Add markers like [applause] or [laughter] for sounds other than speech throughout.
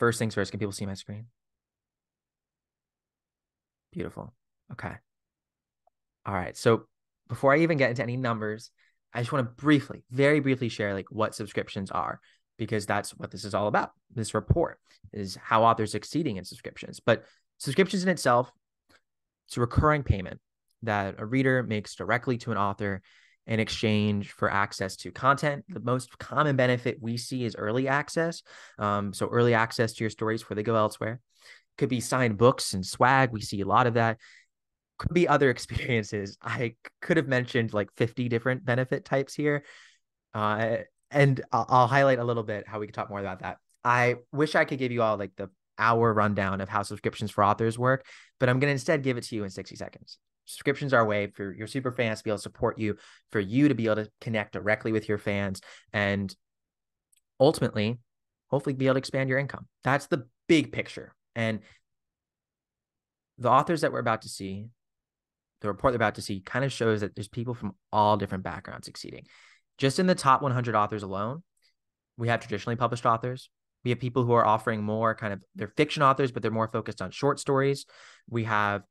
First things first, can people see my screen? Beautiful. Okay. All right. So before I even get into any numbers, I just want to briefly, very briefly share like what subscriptions are because that's what this is all about. This report is how authors succeeding in subscriptions. But subscriptions in itself, it's a recurring payment that a reader makes directly to an author in exchange for access to content. The most common benefit we see is early access. Um, so early access to your stories before they go elsewhere. Could be signed books and swag. We see a lot of that could be other [laughs] experiences. I could have mentioned like 50 different benefit types here. Uh, and I'll, I'll highlight a little bit how we could talk more about that. I wish I could give you all like the hour rundown of how subscriptions for authors work, but I'm going to instead give it to you in 60 seconds. Subscriptions are a way for your super fans to be able to support you, for you to be able to connect directly with your fans, and ultimately, hopefully, be able to expand your income. That's the big picture. And the authors that we're about to see the report they're about to see kind of shows that there's people from all different backgrounds succeeding. Just in the top 100 authors alone, we have traditionally published authors. We have people who are offering more kind of they're fiction authors, but they're more focused on short stories. We have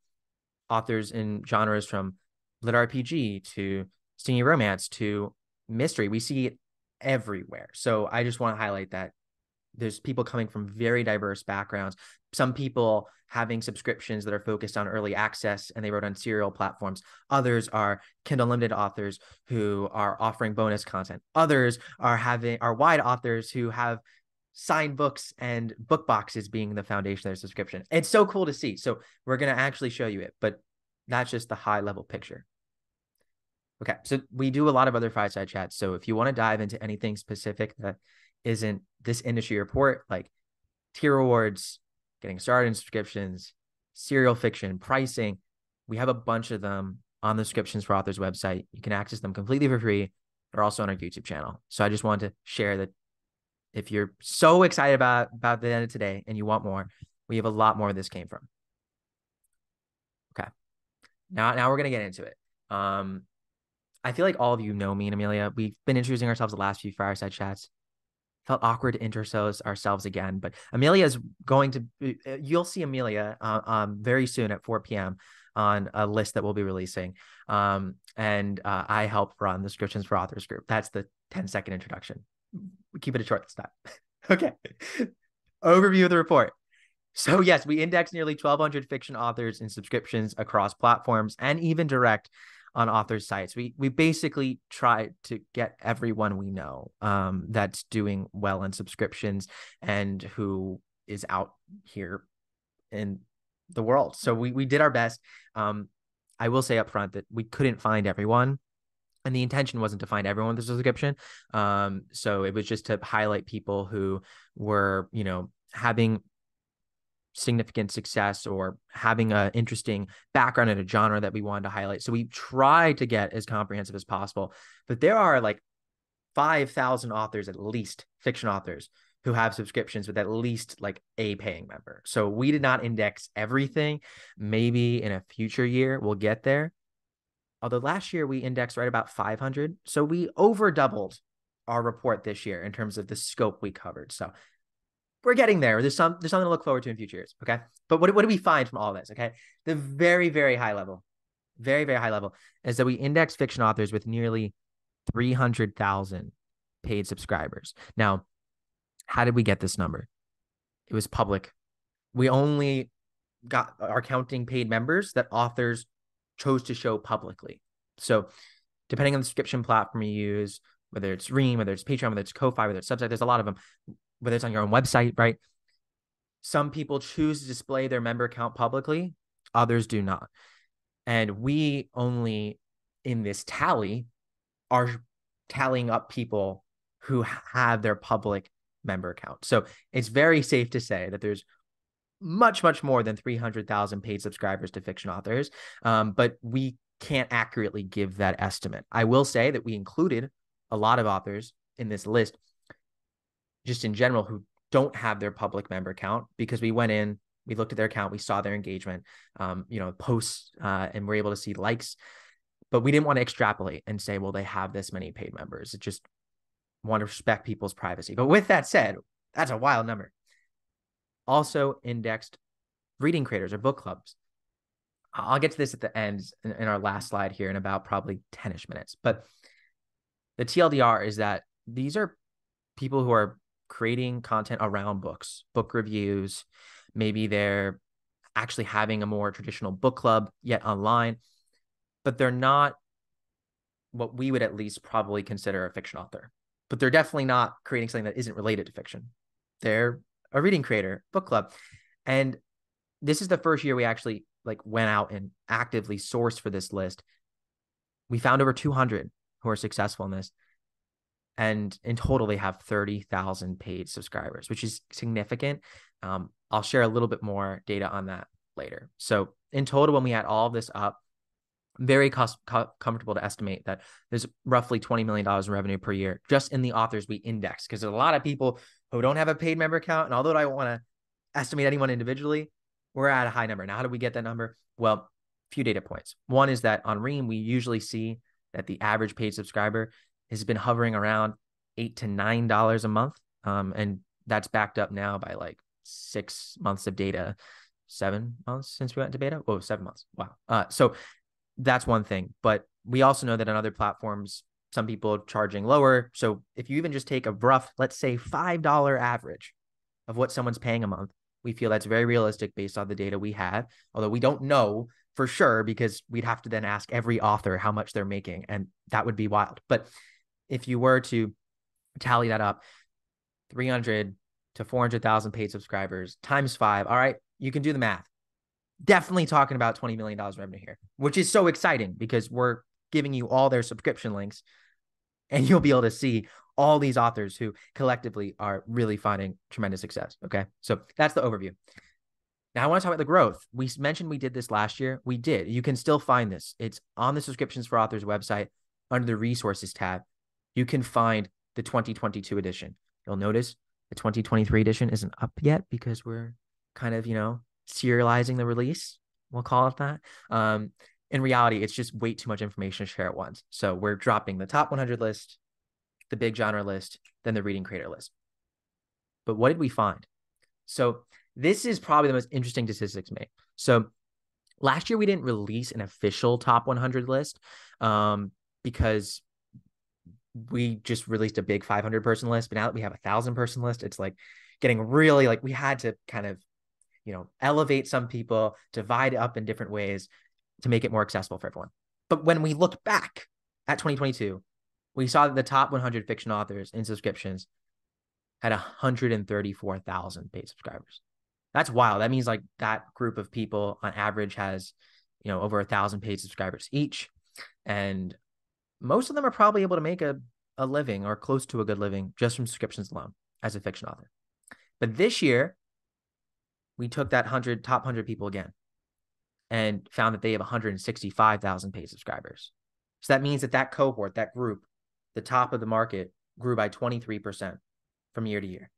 authors in genres from lit RPG to steamy romance to mystery. We see it everywhere. So I just want to highlight that there's people coming from very diverse backgrounds. Some people having subscriptions that are focused on early access and they wrote on serial platforms. Others are Kindle Unlimited authors who are offering bonus content. Others are having are wide authors who have signed books and book boxes being the foundation of their subscription. It's so cool to see. So we're going to actually show you it, but that's just the high level picture. Okay, so we do a lot of other fireside chats. So if you want to dive into anything specific that isn't this industry report like tier awards, getting started in subscriptions, serial fiction, pricing. We have a bunch of them on the subscriptions for authors website. You can access them completely for free. They're also on our YouTube channel. So I just wanted to share that if you're so excited about about the end of today and you want more, we have a lot more this came from. Okay. Now now we're gonna get into it. Um I feel like all of you know me and Amelia. We've been introducing ourselves the last few fireside chats felt awkward to introduce ourselves again. But Amelia is going to, uh, you'll see Amelia uh, um, very soon at 4 p.m. on a list that we'll be releasing. Um, and uh, I help run the Subscriptions for Authors group. That's the 10 second introduction. Keep it short this [laughs] time. okay. Overview of the report. So, yes, we index nearly 1,200 fiction authors in subscriptions across platforms and even direct on authors' sites. We we basically try to get everyone we know um, that's doing well in subscriptions and who is out here in the world. So we we did our best. Um, I will say up front that we couldn't find everyone. And the intention wasn't to find everyone with a subscription. Um, so it was just to highlight people who were, you know, having significant success or having an interesting background in a genre that we wanted to highlight. So we tried to get as comprehensive as possible. But there are like 5,000 authors, at least fiction authors, who have subscriptions with at least like a paying member. So we did not index everything. Maybe in a future year, we'll get there. Although last year we indexed right about 500. So we over doubled our report this year in terms of the scope we covered. So we're getting there. There's some there's something to look forward to in future years. Okay. But what, what do we find from all this? Okay. The very, very high level, very, very high level is that we index fiction authors with nearly 300,000 paid subscribers. Now, how did we get this number? It was public. We only got our counting paid members that authors chose to show publicly. So, depending on the subscription platform you use, whether it's Ream, whether it's Patreon, whether it's Ko-fi, whether it's Substack, there's a lot of them whether it's on your own website, right? Some people choose to display their member account publicly, others do not. And we only in this tally are tallying up people who have their public member account. So it's very safe to say that there's much, much more than 300,000 paid subscribers to fiction authors. Um, but we can't accurately give that estimate. I will say that we included a lot of authors in this list just in general who don't have their public member count because we went in, we looked at their account, we saw their engagement, um, you know, posts, uh, and we're able to see likes. But we didn't want to extrapolate and say, well, they have this many paid members. It just want to respect people's privacy. But with that said, that's a wild number. Also indexed reading creators or book clubs. I'll get to this at the end in, our last slide here in about probably 10 ish minutes. But the TLDR is that these are people who are creating content around books, book reviews. Maybe they're actually having a more traditional book club yet online, but they're not what we would at least probably consider a fiction author. But they're definitely not creating something that isn't related to fiction. They're a reading creator, book club. And this is the first year we actually like went out and actively sourced for this list. We found over 200 who are successful in this. And in total, they have 30,000 paid subscribers, which is significant. Um, I'll share a little bit more data on that later. So, in total, when we add all this up, very cost, co- comfortable to estimate that there's roughly $20 million in revenue per year just in the authors we index. Because a lot of people who don't have a paid member account. And although I don't want to estimate anyone individually, we're at a high number. Now, how do we get that number? Well, a few data points. One is that on Ream, we usually see that the average paid subscriber has been hovering around eight to nine dollars a month. Um, and that's backed up now by like six months of data, seven months since we went to beta. Oh, seven months. Wow. Uh, so that's one thing. But we also know that on other platforms, some people charging lower. So if you even just take a rough, let's say $5 average of what someone's paying a month, we feel that's very realistic based on the data we have. Although we don't know for sure because we'd have to then ask every author how much they're making, and that would be wild. But if you were to tally that up, 300 to 400,000 paid subscribers times five, all right, you can do the math. Definitely talking about $20 million revenue here, which is so exciting because we're giving you all their subscription links and you'll be able to see all these authors who collectively are really finding tremendous success. Okay. So that's the overview. Now I want to talk about the growth. We mentioned we did this last year. We did. You can still find this. It's on the subscriptions for authors website under the resources tab. You can find the 2022 edition. You'll notice the 2023 edition isn't up yet because we're kind of, you know, serializing the release. We'll call it that. Um, in reality, it's just way too much information to share at once. So we're dropping the top 100 list, the big genre list, then the reading creator list. But what did we find? So this is probably the most interesting statistics made. So last year we didn't release an official top 100 list um, because we just released a big 500 person list. But now that we have a thousand person list, it's like getting really like we had to kind of you know elevate some people, divide up in different ways to make it more accessible for everyone. But when we looked back at 2022, we saw that the top 100 fiction authors in subscriptions had 134,000 paid subscribers. That's wild. That means like that group of people on average has, you know, over a thousand paid subscribers each. And most of them are probably able to make a, a living or close to a good living just from subscriptions alone as a fiction author. But this year, we took that 100 top 100 people again and found that they have 165,000 paid subscribers. So that means that that cohort, that group, the top of the market grew by 23% from year to year.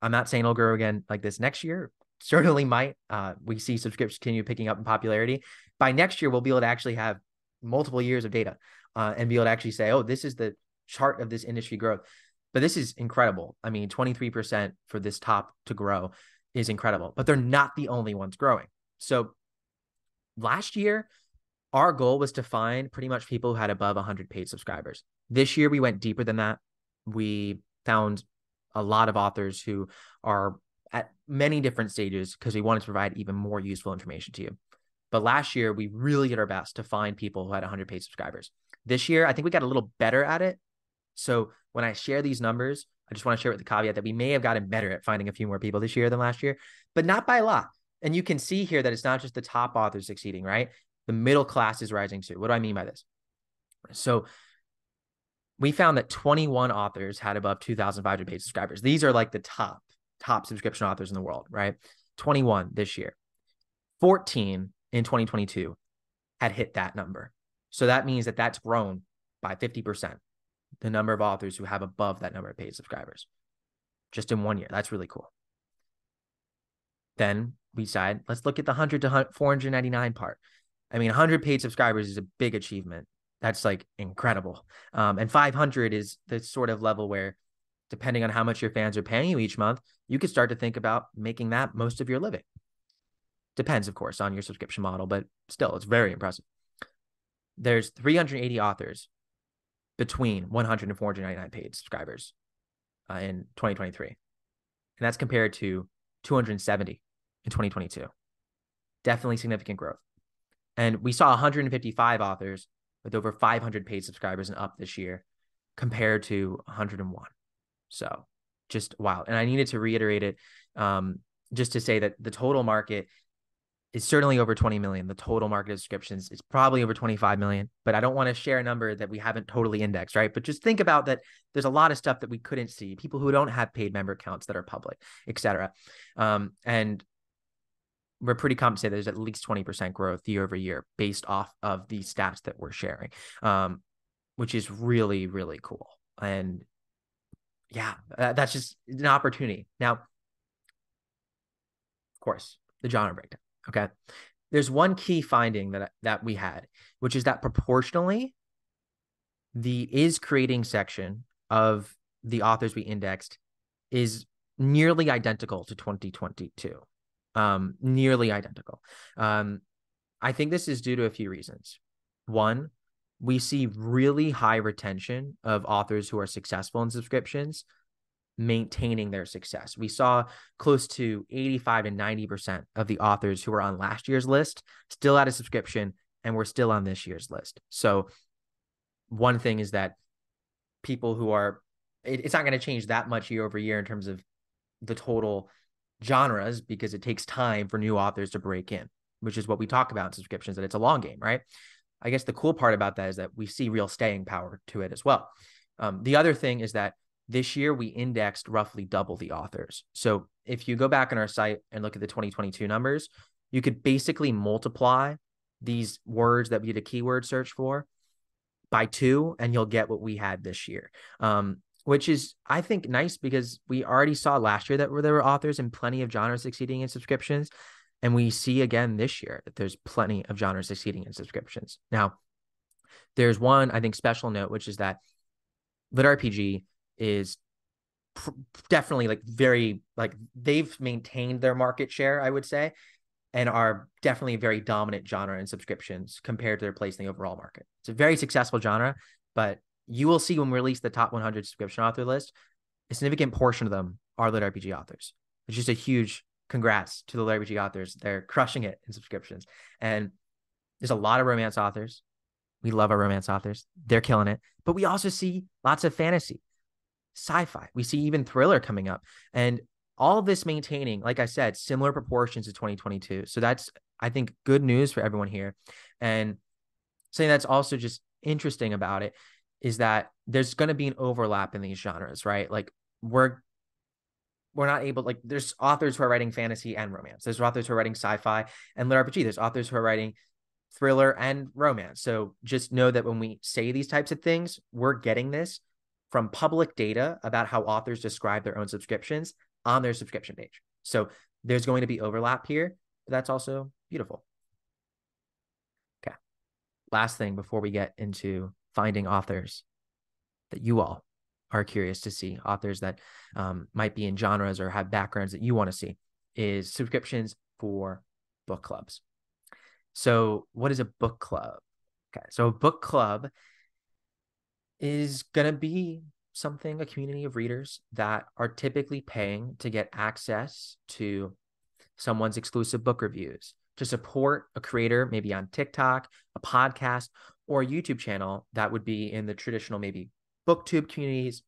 I'm not saying it'll grow again like this next year. Certainly might. Uh, we see subscriptions continue picking up in popularity. By next year, we'll be able to actually have multiple years of data uh, and be able to actually say, oh, this is the chart of this industry growth. But this is incredible. I mean, 23% for this top to grow is incredible, but they're not the only ones growing. So last year, our goal was to find pretty much people who had above 100 paid subscribers. This year, we went deeper than that. We found a lot of authors who are at many different stages because we wanted to provide even more useful information to you. But last year, we really did our best to find people who had 100 paid subscribers. This year, I think we got a little better at it. So when I share these numbers, I just want to share with the caveat that we may have gotten better at finding a few more people this year than last year, but not by a lot. And you can see here that it's not just the top authors succeeding, right? The middle class is rising too. What do I mean by this? So we found that 21 authors had above 2,500 paid subscribers. These are like the top, top subscription authors in the world, right? 21 this year. 14 in 2022 had hit that number. So that means that that's grown by 50%, the number of authors who have above that number of paid subscribers just in one year. That's really cool. Then we decide, let's look at the 100 to 499 part. I mean, 100 paid subscribers is a big achievement. That's like incredible. Um, and 500 is the sort of level where depending on how much your fans are paying you each month, you could start to think about making that most of your living. Depends, of course, on your subscription model, but still, it's very impressive. There's 380 authors between 100 and 499 paid subscribers uh, in 2023. And that's compared to 270 in 2022. Definitely significant growth. And we saw 155 authors with over 500 paid subscribers and up this year compared to 101. So just wild. And I needed to reiterate it um, just to say that the total market is certainly over 20 million. The total market of subscriptions is probably over 25 million, but I don't want to share a number that we haven't totally indexed, right? But just think about that. There's a lot of stuff that we couldn't see, people who don't have paid member accounts that are public, et cetera. Um, and we're pretty confident say there's at least 20% growth year over year based off of the stats that we're sharing, um, which is really, really cool. And yeah, that's just an opportunity. Now, of course, the genre breakdown. Okay. There's one key finding that that we had, which is that proportionally the is creating section of the authors we indexed is nearly identical to 2022 um, nearly identical. Um, I think this is due to a few reasons. One, we see really high retention of authors who are successful in subscriptions maintaining their success. We saw close to 85 to 90% of the authors who were on last year's list still had a subscription and were still on this year's list. So, one thing is that people who are, it, it's not going to change that much year over year in terms of the total genres because it takes time for new authors to break in, which is what we talk about in subscriptions, that it's a long game, right? I guess the cool part about that is that we see real staying power to it as well. Um, the other thing is that this year we indexed roughly double the authors. So if you go back on our site and look at the 2022 numbers, you could basically multiply these words that we did a keyword search for by two, and you'll get what we had this year. Um, which is I think nice because we already saw last year that there were authors in plenty of genres succeeding in subscriptions, and we see again this year that there's plenty of genres succeeding in subscriptions. Now, there's one I think special note, which is that Lit RPG is pr- definitely like very like they've maintained their market share, I would say, and are definitely a very dominant genre in subscriptions compared to their place in the overall market. It's a very successful genre, but you will see when we release the top 100 subscription author list, a significant portion of them are lit RPG authors. It's just a huge congrats to the lit RPG authors. They're crushing it in subscriptions. And there's a lot of romance authors. We love our romance authors. They're killing it. But we also see lots of fantasy, sci-fi. We see even thriller coming up. And all of this maintaining, like I said, similar proportions to 2022. So that's, I think, good news for everyone here. And something that's also just interesting about it is that there's going to be an overlap in these genres, right? Like we're we're not able like there's authors who are writing fantasy and romance. There's authors who are writing sci-fi and lit RPG. There's authors who are writing thriller and romance. So just know that when we say these types of things, we're getting this from public data about how authors describe their own subscriptions on their subscription page. So there's going to be overlap here, but that's also beautiful. Okay. Last thing before we get into finding authors that you all are curious to see, authors that um, might be in genres or have backgrounds that you want to see, is subscriptions for book clubs. So, what is a book club? Okay, so a book club is going to be something, a community of readers that are typically paying to get access to someone's exclusive book reviews, to support a creator, maybe on TikTok, a podcast, or a YouTube channel that would be in the traditional maybe booktube communities,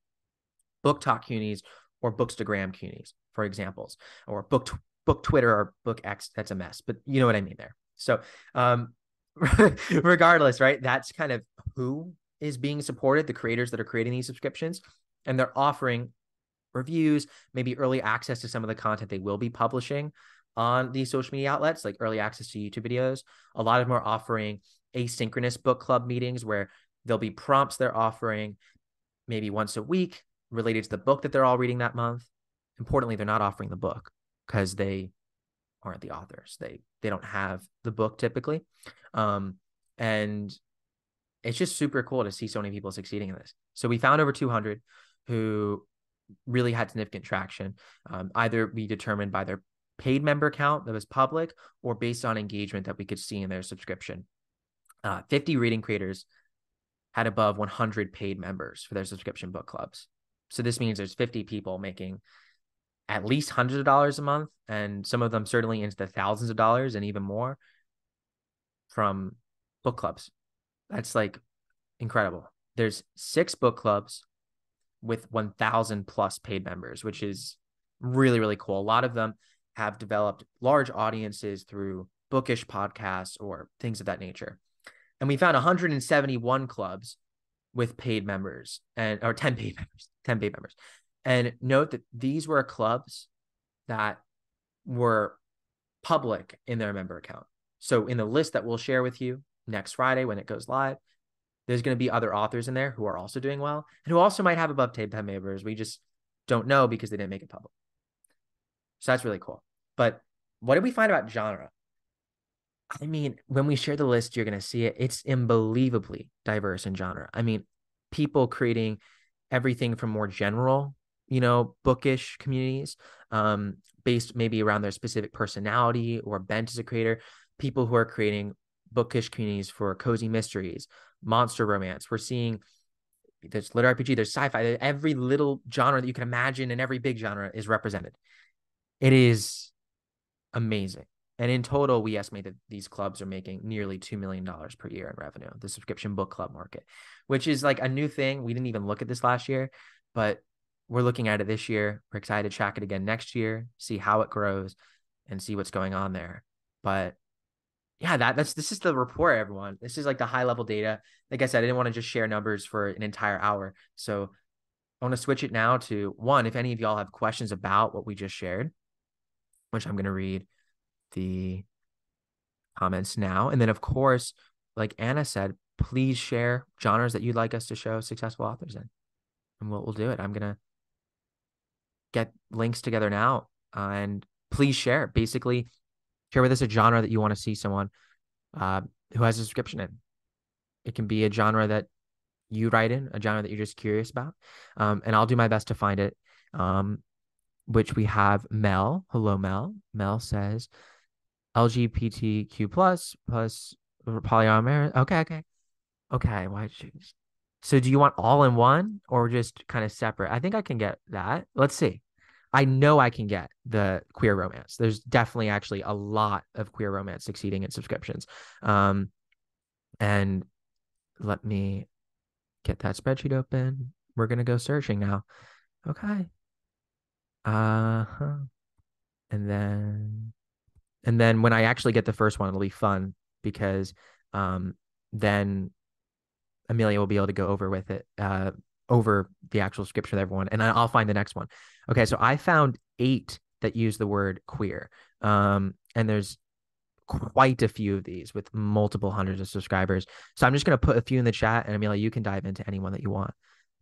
BookTok communities, or bookstagram communities, for examples, or book book Twitter or book X. That's a mess, but you know what I mean there. So, um, [laughs] regardless, right? That's kind of who is being supported, the creators that are creating these subscriptions, and they're offering reviews, maybe early access to some of the content they will be publishing on these social media outlets, like early access to YouTube videos. A lot of them are offering asynchronous book club meetings where there'll be prompts they're offering maybe once a week related to the book that they're all reading that month. Importantly, they're not offering the book because they aren't the authors. They they don't have the book typically. Um, and it's just super cool to see so many people succeeding in this. So we found over 200 who really had significant traction, um, either be determined by their paid member count that was public or based on engagement that we could see in their subscription. Uh, 50 reading creators had above 100 paid members for their subscription book clubs. So this means there's 50 people making at least hundreds of dollars a month, and some of them certainly into the thousands of dollars and even more from book clubs. That's like incredible. There's six book clubs with 1,000 plus paid members, which is really, really cool. A lot of them have developed large audiences through bookish podcasts or things of that nature. And we found 171 clubs with paid members and or 10 paid [laughs] members, 10 paid members. And note that these were clubs that were public in their member account. So in the list that we'll share with you next Friday when it goes live, there's going to be other authors in there who are also doing well and who also might have above paid members. We just don't know because they didn't make it public. So that's really cool. But what did we find about genre? I mean, when we share the list, you're going to see it. It's unbelievably diverse in genre. I mean, people creating everything from more general, you know, bookish communities, um, based maybe around their specific personality or bent as a creator, people who are creating bookish communities for cozy mysteries, monster romance. We're seeing there's lit RPG, there's sci-fi, every little genre that you can imagine and every big genre is represented. It is amazing. And in total, we estimate that these clubs are making nearly $2 million per year in revenue, the subscription book club market, which is like a new thing. We didn't even look at this last year, but we're looking at it this year. We're excited to track it again next year, see how it grows and see what's going on there. But yeah, that that's this is the report, everyone. This is like the high level data. Like I said, I didn't want to just share numbers for an entire hour. So I want to switch it now to one. If any of y'all have questions about what we just shared, which I'm going to read the comments now. And then, of course, like Anna said, please share genres that you'd like us to show successful authors in. And we'll, we'll do it. I'm to get links together now uh, and please share. Basically, share with us a genre that you want to see someone uh, who has a subscription in. It can be a genre that you write in, a genre that you're just curious about. Um, and I'll do my best to find it. Um, which we have Mel. Hello, Mel. Mel says LGBTQ plus plus polyamorous. Okay, okay, okay. Why choose? So, do you want all in one or just kind of separate? I think I can get that. Let's see. I know I can get the queer romance. There's definitely actually a lot of queer romance succeeding in subscriptions. Um, and let me get that spreadsheet open. We're gonna go searching now. Okay. Uh huh. And then, and then when I actually get the first one, it'll be fun because um then Amelia will be able to go over with it, uh, over the actual scripture with everyone, and I'll find the next one. Okay, so I found eight that use the word queer, um, and there's quite a few of these with multiple hundreds of subscribers. So I'm just gonna put a few in the chat, and Amelia, you can dive into any one that you want.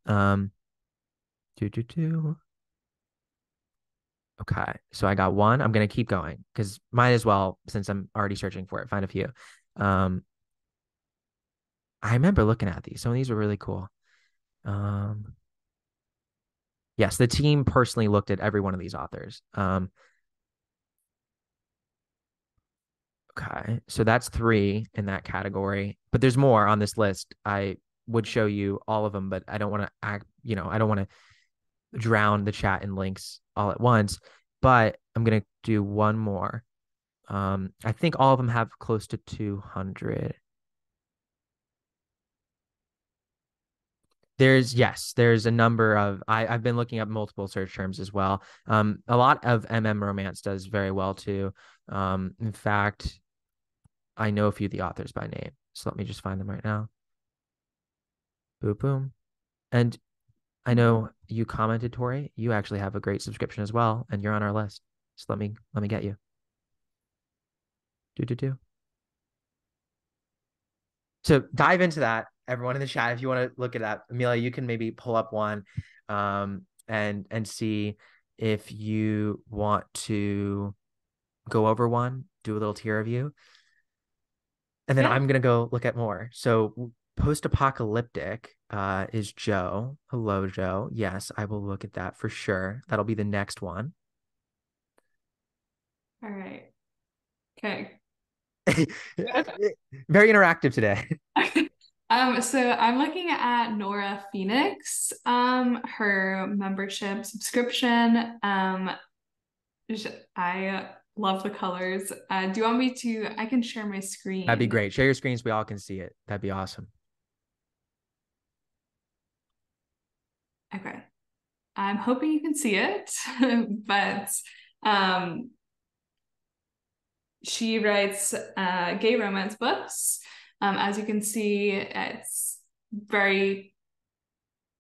Um, do do do. Okay, so I got one. I'm gonna keep going because might as well since I'm already searching for it. Find a few. Um, I remember looking at these. Some of these were really cool. Um, yes, the team personally looked at every one of these authors. Um, okay, so that's three in that category, but there's more on this list. I would show you all of them, but I don't want to act. You know, I don't want to drown the chat in links all at once, but I'm going to do one more. Um, I think all of them have close to 200. There's yes, there's a number of I, I've been looking up multiple search terms as well. Um, a lot of MM romance does very well too. Um, in fact, I know a few of the authors by name, so let me just find them right now. Boom, boom, and I know you commented, Tori. You actually have a great subscription as well, and you're on our list. So let me let me get you. Do do do. So dive into that, everyone in the chat. If you want to look at that, Amelia, you can maybe pull up one, um, and and see if you want to go over one, do a little tier review, and then yeah. I'm gonna go look at more. So post apocalyptic uh, is Joe. Hello, Joe. Yes, I will look at that for sure. That'll be the next one. All right. Okay. [laughs] Very interactive today. [laughs] um, so I'm looking at Nora Phoenix, um, her membership subscription. Um, I love the colors. Uh, do you want me to? I can share my screen. That'd be great. Share your screens. We all can see it. That'd be awesome. Okay. I'm hoping you can see it, [laughs] but um, she writes uh, gay romance books. Um, as you can see, it's very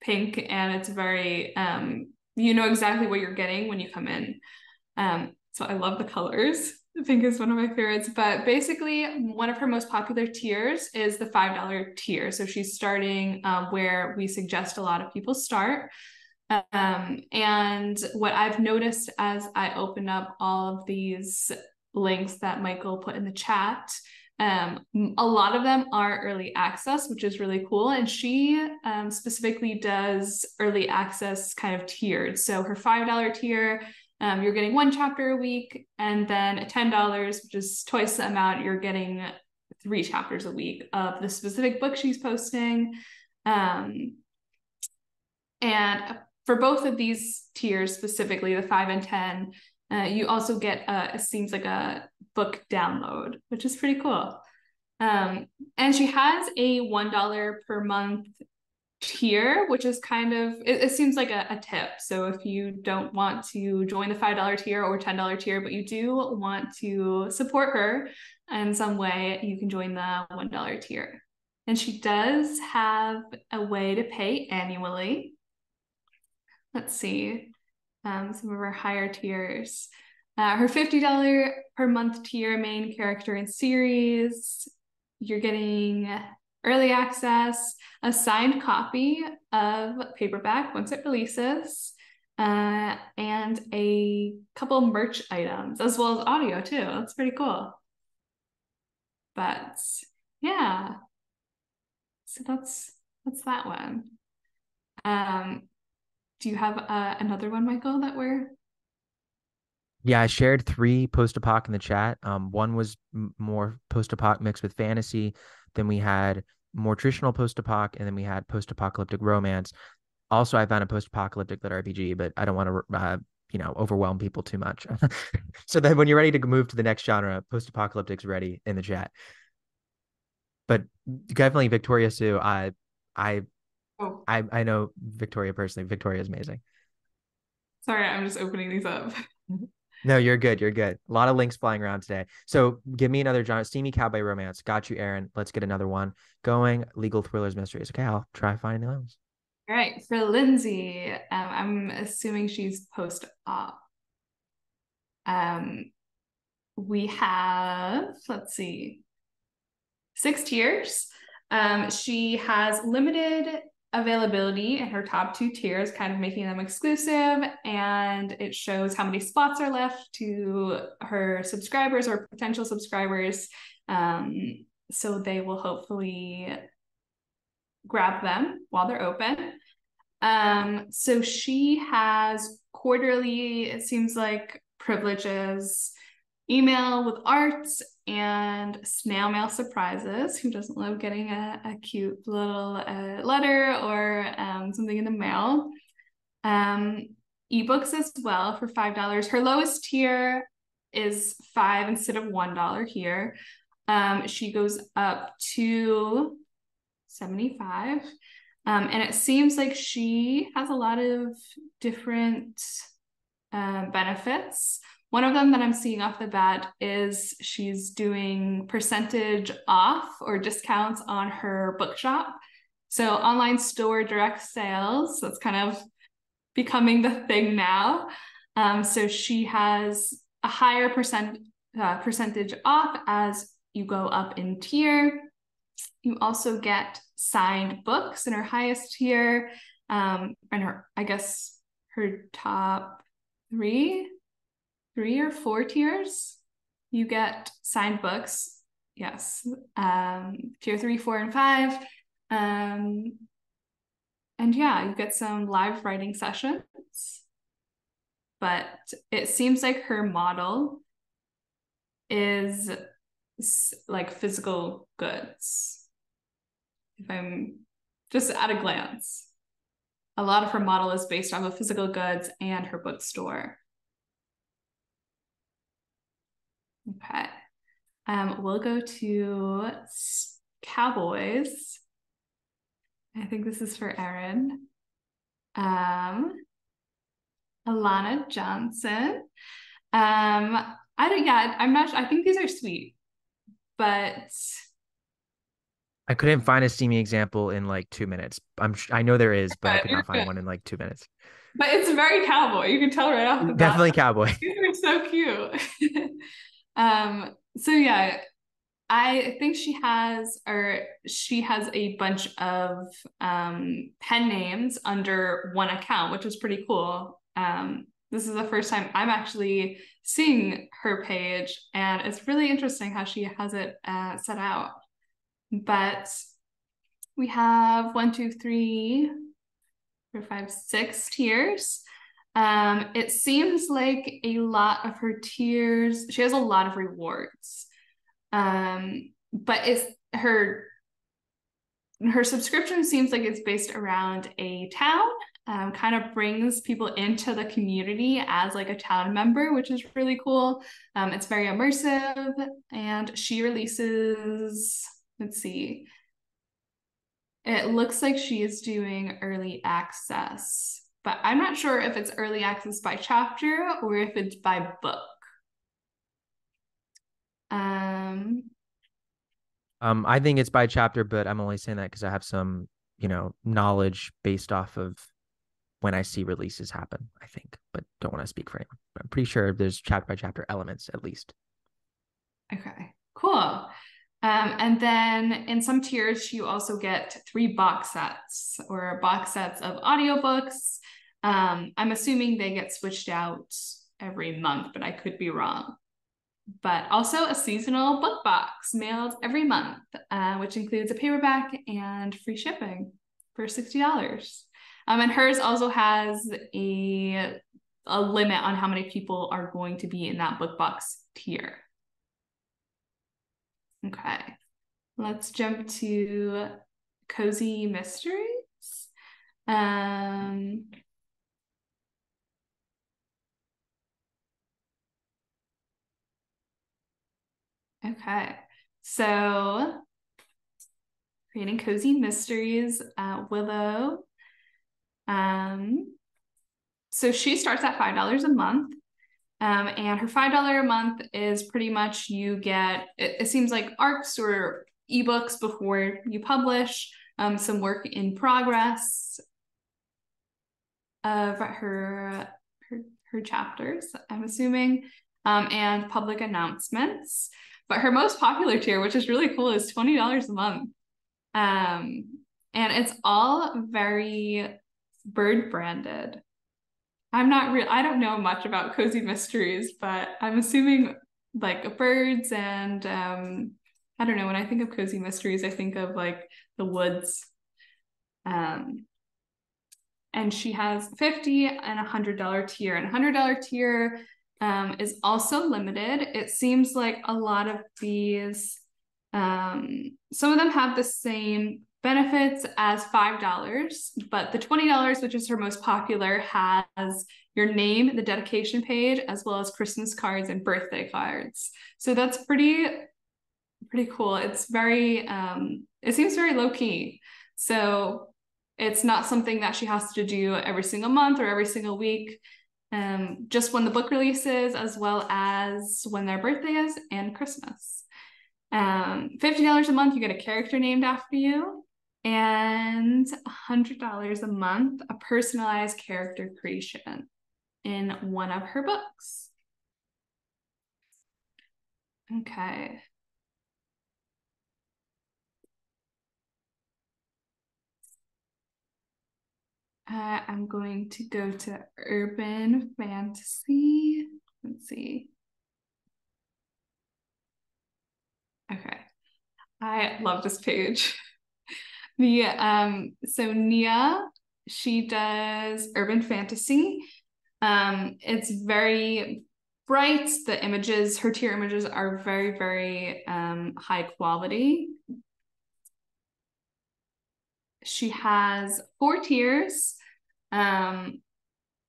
pink and it's very, um, you know exactly what you're getting when you come in. Um, so I love the colors. I think is one of my favorites. But basically, one of her most popular tiers is the $5 tier. So she's starting um, where we suggest a lot of people start. Um, and what I've noticed as I open up all of these links that Michael put in the chat. Um, a lot of them are early access, which is really cool. And she um, specifically does early access kind of tiered. So her $5 tier, um, you're getting one chapter a week. And then at $10, which is twice the amount, you're getting three chapters a week of the specific book she's posting. Um, and for both of these tiers, specifically the five and 10, uh, you also get a, it seems like a book download, which is pretty cool. Um, and she has a $1 per month tier, which is kind of, it, it seems like a, a, tip. So if you don't want to join the $5 tier or $10 tier, but you do want to support her in some way, you can join the $1 tier. And she does have a way to pay annually. Let's see um, some of our higher tiers. Uh, her $50 per month tier main character in series. You're getting early access, a signed copy of paperback once it releases, uh, and a couple merch items as well as audio too. That's pretty cool. But yeah, so that's that's that one. Um, do you have uh, another one, Michael, that we're yeah, I shared three post apoc in the chat. Um, one was m- more post apoc mixed with fantasy. Then we had more traditional post apoc, and then we had post apocalyptic romance. Also, I found a post apocalyptic lit RPG, but I don't want to, uh, you know, overwhelm people too much. [laughs] so then, when you're ready to move to the next genre, post apocalyptic's ready in the chat. But definitely Victoria Sue. I, I Oh. I I know Victoria personally. Victoria is amazing. Sorry, I'm just opening these up. [laughs] no, you're good. You're good. A lot of links flying around today. So give me another genre. Steamy cowboy romance. Got you, Aaron. Let's get another one going. Legal thrillers, mysteries. Okay, I'll try finding those. All right. For Lindsay, um, I'm assuming she's post op. Um, we have, let's see, six tiers. Um, she has limited availability in her top two tiers, kind of making them exclusive. And it shows how many spots are left to her subscribers or potential subscribers. Um, so they will hopefully grab them while they're open. Um, so she has quarterly, it seems like, privileges email with arts and snail mail surprises. Who doesn't love getting a, a cute little uh, letter or um, something in the mail? Um, ebooks as well for $5. Her lowest tier is five instead of $1 here. Um, she goes up to 75 um, and it seems like she has a lot of different uh, benefits one of them that I'm seeing off the bat is she's doing percentage off or discounts on her bookshop. So online store direct sales, that's kind of becoming the thing now. Um, so she has a higher percent uh, percentage off as you go up in tier. You also get signed books in her highest tier, um, and her I guess her top three three or four tiers, you get signed books. Yes. Um, tier three, four, and five. Um, and yeah, you get some live writing sessions. But it seems like her model is like physical goods. If I'm just at a glance, a lot of her model is based off of physical goods and her bookstore. Okay. Um, we'll go to Cowboys. I think this is for Erin. Um, Alana Johnson. Um, I don't. Yeah, I'm not. I think these are sweet, but I couldn't find a steamy example in like two minutes. I'm. I know there is, but I could not find one in like two minutes. But it's very cowboy. You can tell right off the bat. Definitely cowboy. [laughs] These are so cute. [laughs] um. So yeah, I think she has, or she has a bunch of um, pen names under one account, which is pretty cool. Um, this is the first time I'm actually seeing her page, and it's really interesting how she has it uh, set out. But we have one, two, three, four, five, six tiers. Um, it seems like a lot of her tiers, she has a lot of rewards. Um, but it's her her subscription seems like it's based around a town um, kind of brings people into the community as like a town member which is really cool. Um, it's very immersive and she releases let's see. It looks like she is doing early access but i'm not sure if it's early access by chapter or if it's by book um, um, I think it's by chapter, but I'm only saying that because I have some, you know, knowledge based off of when I see releases happen. I think, but don't want to speak for anyone. But I'm pretty sure there's chapter by chapter elements at least. Okay, cool. Um, and then in some tiers, you also get three box sets or box sets of audiobooks. Um, I'm assuming they get switched out every month, but I could be wrong but also a seasonal book box mailed every month, uh, which includes a paperback and free shipping for $60. Um, and hers also has a, a limit on how many people are going to be in that book box tier. Okay, let's jump to Cozy Mysteries. Um, Okay. So creating cozy mysteries at Willow. Um, so she starts at five dollars a month. Um, and her five dollar a month is pretty much you get it, it, seems like arcs or ebooks before you publish, um, some work in progress of her her, her chapters, I'm assuming, um, and public announcements. But her most popular tier, which is really cool, is $20 a month. Um, and it's all very bird branded. I'm not real, I don't know much about cozy mysteries, but I'm assuming like birds and um, I don't know. When I think of cozy mysteries, I think of like the woods. Um, and she has 50 and a hundred dollar tier and a hundred dollar tier um, is also limited. It seems like a lot of these, um, some of them have the same benefits as $5, but the $20, which is her most popular, has your name, the dedication page, as well as Christmas cards and birthday cards. So that's pretty, pretty cool. It's very, um, it seems very low key. So it's not something that she has to do every single month or every single week um, just when the book releases, as well as when their birthday is and Christmas. Um, $50 a month, you get a character named after you, and $100 a month, a personalized character creation in one of her books. Okay. Uh, I'm going to go to urban fantasy. Let's see. Okay. I love this page. [laughs] The um so Nia, she does urban fantasy. Um, it's very bright. The images, her tier images are very, very um, high quality. She has four tiers. Um,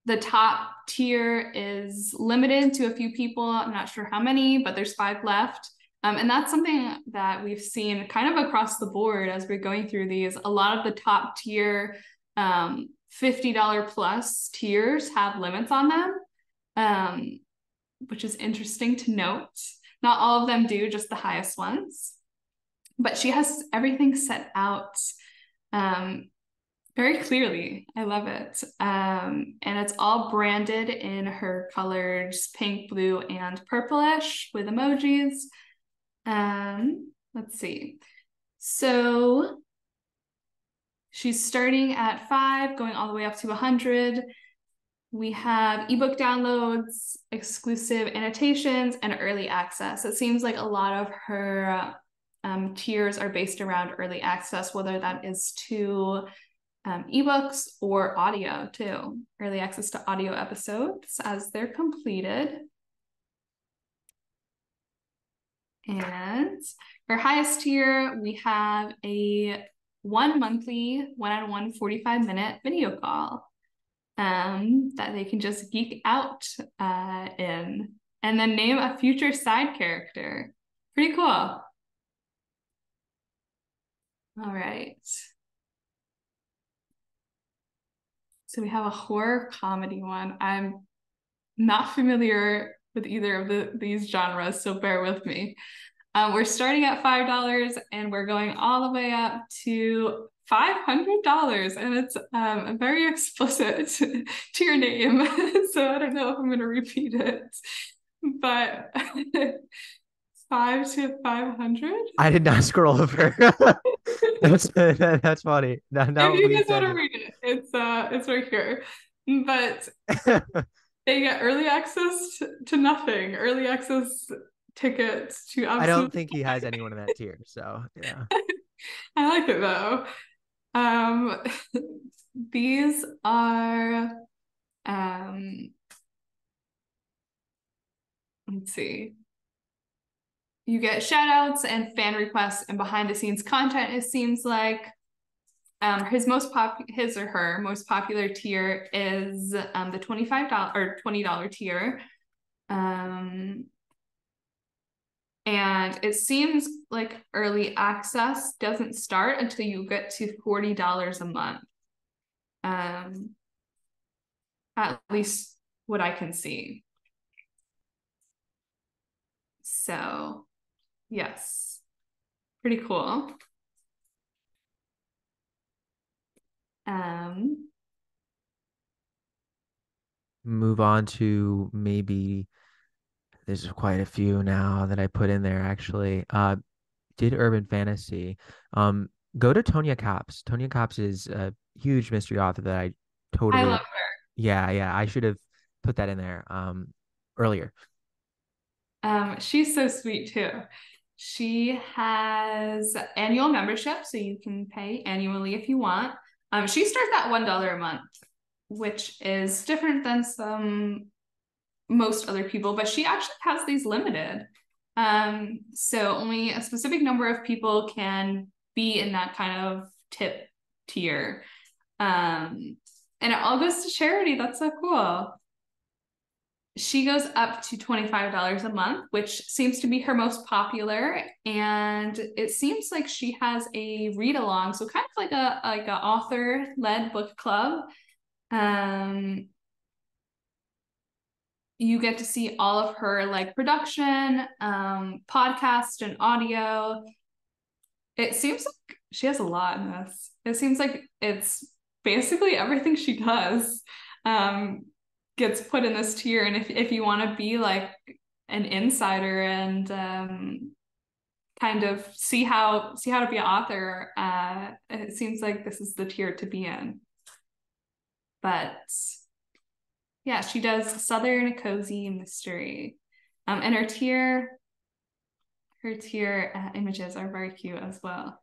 the top tier is limited to a few people. I'm not sure how many, but there's five left. Um, and that's something that we've seen kind of across the board as we're going through these. A lot of the top tier um, $50 plus tiers have limits on them. Um, which is interesting to note. Not all of them do, just the highest ones. But she has everything set out um, very clearly. I love it. Um, and it's all branded in her colors pink, blue, and purplish with emojis. Um, let's see. So she's starting at five, going all the way up to 100. We have ebook downloads, exclusive annotations, and early access. It seems like a lot of her um, tiers are based around early access, whether that is to um, ebooks or audio too. Early access to audio episodes as they're completed. And for highest tier, we have a one monthly, one on one 45 minute video call um, that they can just geek out uh, in and then name a future side character. Pretty cool. All right. So we have a horror comedy one. I'm not familiar with either of the, these genres, so bear with me. Um, we're starting at $5 and we're going all the way up to $500 and it's um, very [laughs] explicit to your name. [laughs] so I don't know if I'm going to repeat it, but [laughs] five to 500. I did not [laughs] scroll over. [laughs] that's, [laughs] that's funny. That, that if you guys want to read it, it's, uh, it's right here. But they get early access to nothing, early access tickets to I don't think he has anyone in that tier. So, yeah. I like it though. Um, these are, um, let's see. You get shout outs and fan requests and behind the scenes content, it seems like. Um, his most pop his or her most popular tier is um, the $25 or $20 tier. Um, and it seems like early access doesn't start until you get to $40 a month. Um, at least what I can see. So, yes, pretty cool. Um, Move on to maybe there's quite a few now that I put in there actually. Uh, did urban fantasy. Um, go to Tonya Kappes. Tonya Kappes is a huge mystery author that I totally. I love her. Yeah, yeah. I should have put that in there um earlier. Um, she's so sweet too. She has annual membership, so you can pay annually if you want. Um, she starts at one dollar a month, which is different than some most other people, but she actually has these limited. Um, so only a specific number of people can be in that kind of tip tier. Um, and it all goes to charity. That's so cool. She goes up to $25 a month, which seems to be her most popular. And it seems like she has a read along. So kind of like a like a author led book club. Um, you get to see all of her like production, um, podcast and audio. It seems like she has a lot in this. It seems like it's basically everything she does um, gets put in this tier and if, if you want to be like an insider and um, kind of see how see how to be an author uh, it seems like this is the tier to be in. But yeah she does southern cozy mystery. Um, and her tier her tier uh, images are very cute as well.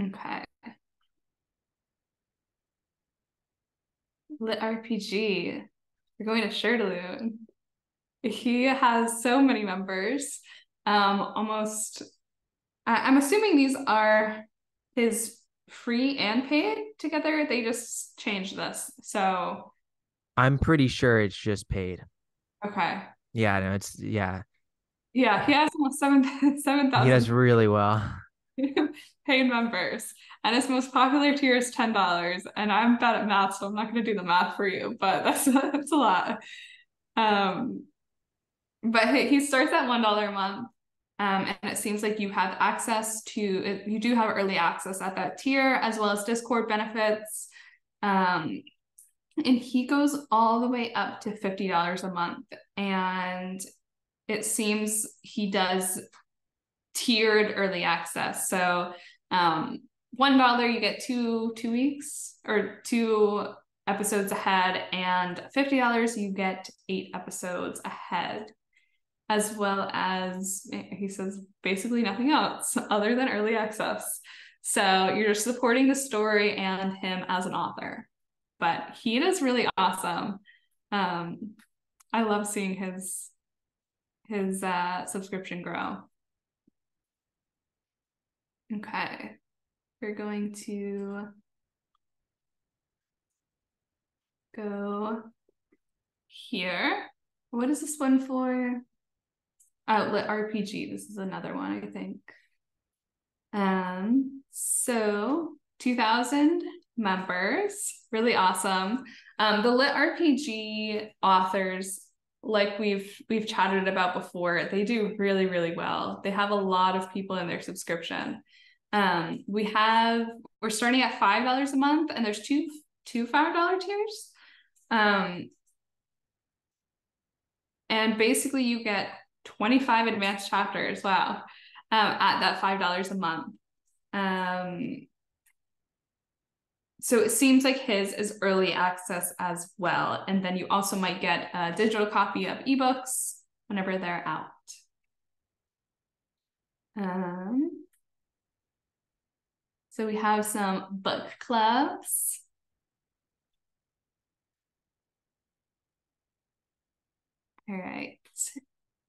Okay. Lit RPG. We're going to Shirtaloon. He has so many members. Um, almost I- I'm assuming these are his free and paid together. They just changed this. So I'm pretty sure it's just paid. okay. Yeah, no, it's yeah. Yeah, he has almost seven [laughs] seven thousand. He does really well. [laughs] paid members, and his most popular tier is ten dollars. And I'm bad at math, so I'm not going to do the math for you, but [laughs] that's that's a lot. Um, but he, starts at one dollar a month, um, and it seems like you have access to you do have early access at that tier as well as Discord benefits. Um, and he goes all the way up to fifty dollars a month, and it seems he does tiered early access. So um, one dollar you get two two weeks or two episodes ahead, and fifty dollars you get eight episodes ahead, as well as he says basically nothing else other than early access. So you're supporting the story and him as an author. But he is really awesome. Um, I love seeing his his uh, subscription grow. Okay, we're going to go here. What is this one for? Outlet RPG. This is another one, I think. Um, so 2000 members, really awesome. Um, the Lit RPG authors like we've we've chatted about before they do really really well they have a lot of people in their subscription um we have we're starting at five dollars a month and there's two two five dollar tiers um and basically you get 25 advanced chapters wow um, at that five dollars a month um so it seems like his is early access as well. And then you also might get a digital copy of ebooks whenever they're out. Um, so we have some book clubs. All right.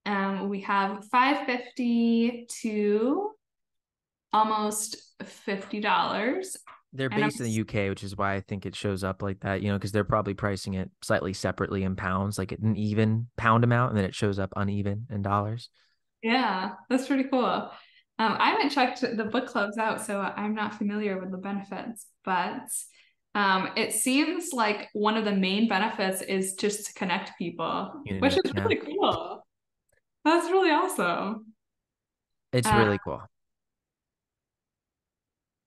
Um, we have 550 to almost $50 they're based in the UK, which is why I think it shows up like that, you know, because they're probably pricing it slightly separately in pounds, like an even pound amount, and then it shows up uneven in dollars. Yeah, that's pretty cool. Um, I haven't checked the book clubs out, so I'm not familiar with the benefits, but um, it seems like one of the main benefits is just to connect people, which is yeah. really cool. That's really awesome. It's uh, really cool.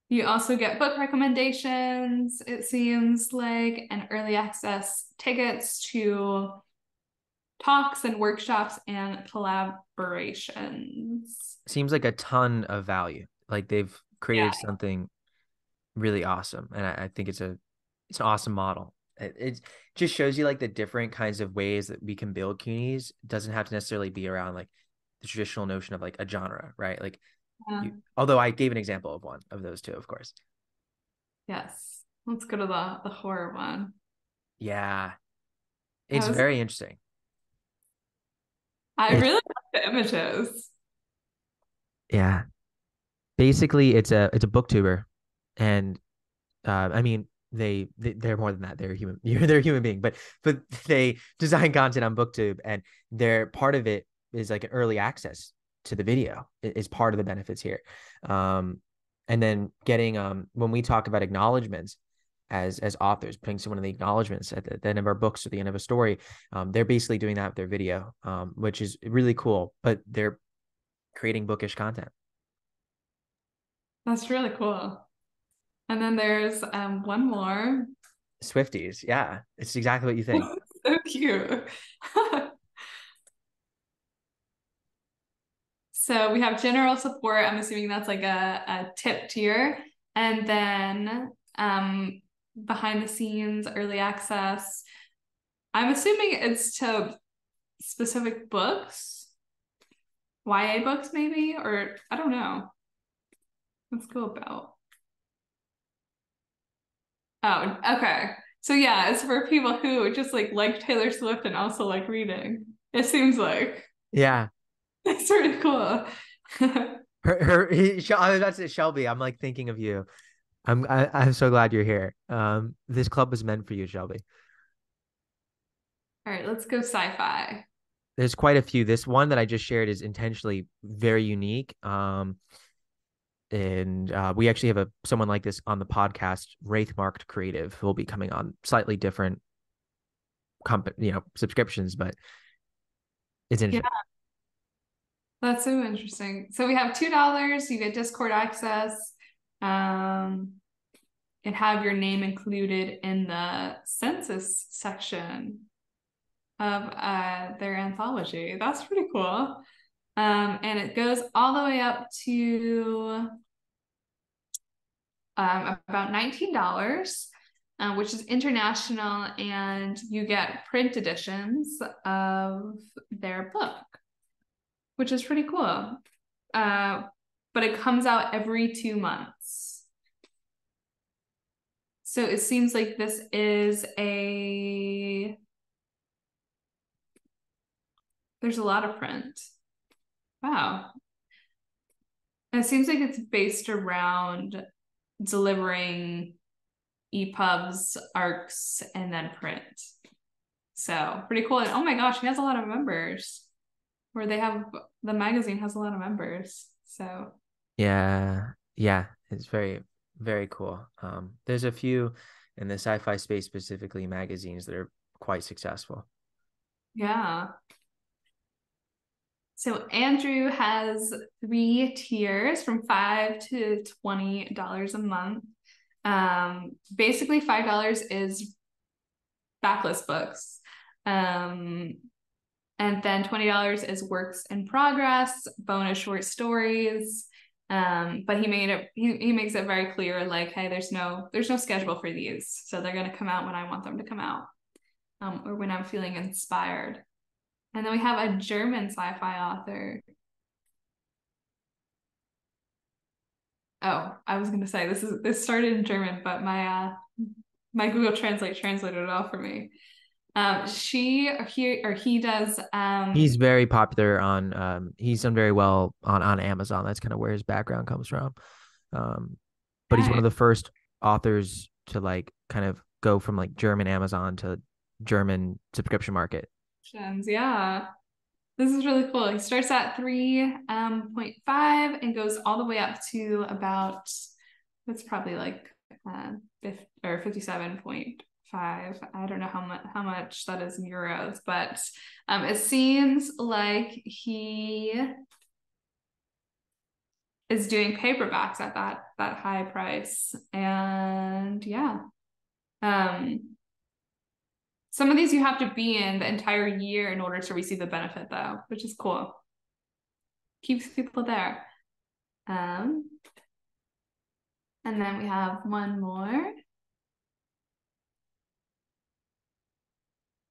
You also get book recommendations, it seems like, and early access tickets to talks and workshops and collaborations. Seems like a ton of value. Like they've created yeah. something really awesome. And I, I, think it's a it's an awesome model. It, it just shows you like the different kinds of ways that we can build communities. It doesn't have to necessarily be around like the traditional notion of like a genre, right? Like yeah. You, although I gave an example of one of those two, of course. Yes. Let's go to the the horror one. Yeah. It's was... very interesting. I really like the images. Yeah. Basically it's a it's a booktuber and uh I mean they, they are more than that they're human [laughs] they're a human being but but they design content on booktube and they're part of it is like an early access to the video is part of the benefits here. Um, and then getting um, when we talk about acknowledgments as as authors, putting someone in the acknowledgments at the, the, end of our books or the end of a story, um, they're basically doing that with their video, um, which is really cool. But they're creating bookish content. That's really cool. And then there's um, one more. Swifties, yeah, it's exactly what you think. [laughs] so cute. [laughs] So we have general support. I'm assuming that's like a, a tip tier. And then um, behind the scenes, early access. I'm assuming it's to specific books, YA books, maybe, or I don't know. Let's go about. Oh, okay. So yeah, it's for people who just like like Taylor Swift and also like reading. It seems like. Yeah. [laughs] It's pretty cool. [laughs] her, her, he, I was about to say Shelby. I'm like thinking of you. I'm, I, am i am so glad you're here. Um, this club was meant for you, Shelby. All right, let's go sci-fi. There's quite a few. This one that I just shared is intentionally very unique. Um, and uh, we actually have a someone like this on the podcast, Wraithmarked Creative, who will be coming on slightly different company, you know, subscriptions, but it's interesting. Yeah. That's so interesting. So we have two dollars. You get Discord access, um, and have your name included in the census section of uh, their anthology. That's pretty cool. Um, and it goes all the way up to um, about $19, uh, which is international, and you get print editions of their book, which is pretty cool. Uh, but it comes out every two months. So it seems like this is a there's a lot of print. Wow. it seems like it's based around delivering EPUBs, ARCs, and then print. So pretty cool. And oh my gosh, he has a lot of members. Where they have the magazine has a lot of members. So yeah, yeah, it's very very cool. Um, there's a few in the sci-fi space specifically magazines that are quite successful. Yeah. So Andrew has three tiers from five to twenty dollars a month. Um, basically, five dollars is backlist books, um, and then twenty dollars is works in progress, bonus short stories. Um, but he made it. He, he makes it very clear, like, hey, there's no there's no schedule for these, so they're gonna come out when I want them to come out, um, or when I'm feeling inspired. And then we have a German sci-fi author. Oh, I was gonna say this is this started in German, but my uh my Google Translate translated it all for me. Um, she or he or he does. Um, he's very popular on. Um, he's done very well on on Amazon. That's kind of where his background comes from. Um, but he's one of the first authors to like kind of go from like German Amazon to German subscription market yeah. This is really cool. He starts at 3.5 um, and goes all the way up to about, it's probably like uh, 50, or 57.5. I don't know how much how much that is in euros, but um, it seems like he is doing paperbacks at that that high price, and yeah, um, some of these you have to be in the entire year in order to receive the benefit, though, which is cool. Keeps people there. Um, and then we have one more.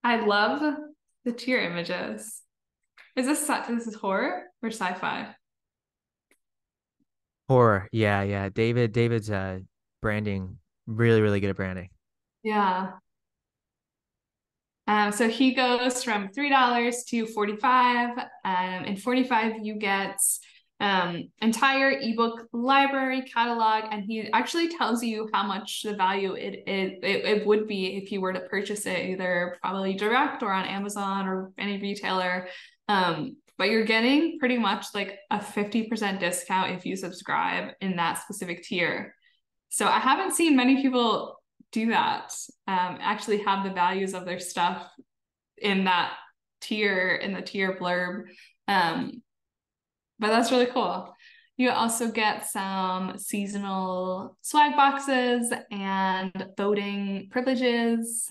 I love the tier images. Is this this is horror or sci-fi? Horror, yeah, yeah. David, David's uh branding really, really good at branding. Yeah, um, so he goes from three dollars to forty-five. Um, and forty-five, you get um, entire ebook library catalog, and he actually tells you how much the value it, it it it would be if you were to purchase it either probably direct or on Amazon or any retailer. Um, but you're getting pretty much like a 50% discount if you subscribe in that specific tier. So I haven't seen many people do that um, actually have the values of their stuff in that tier in the tier blurb um, but that's really cool you also get some seasonal swag boxes and voting privileges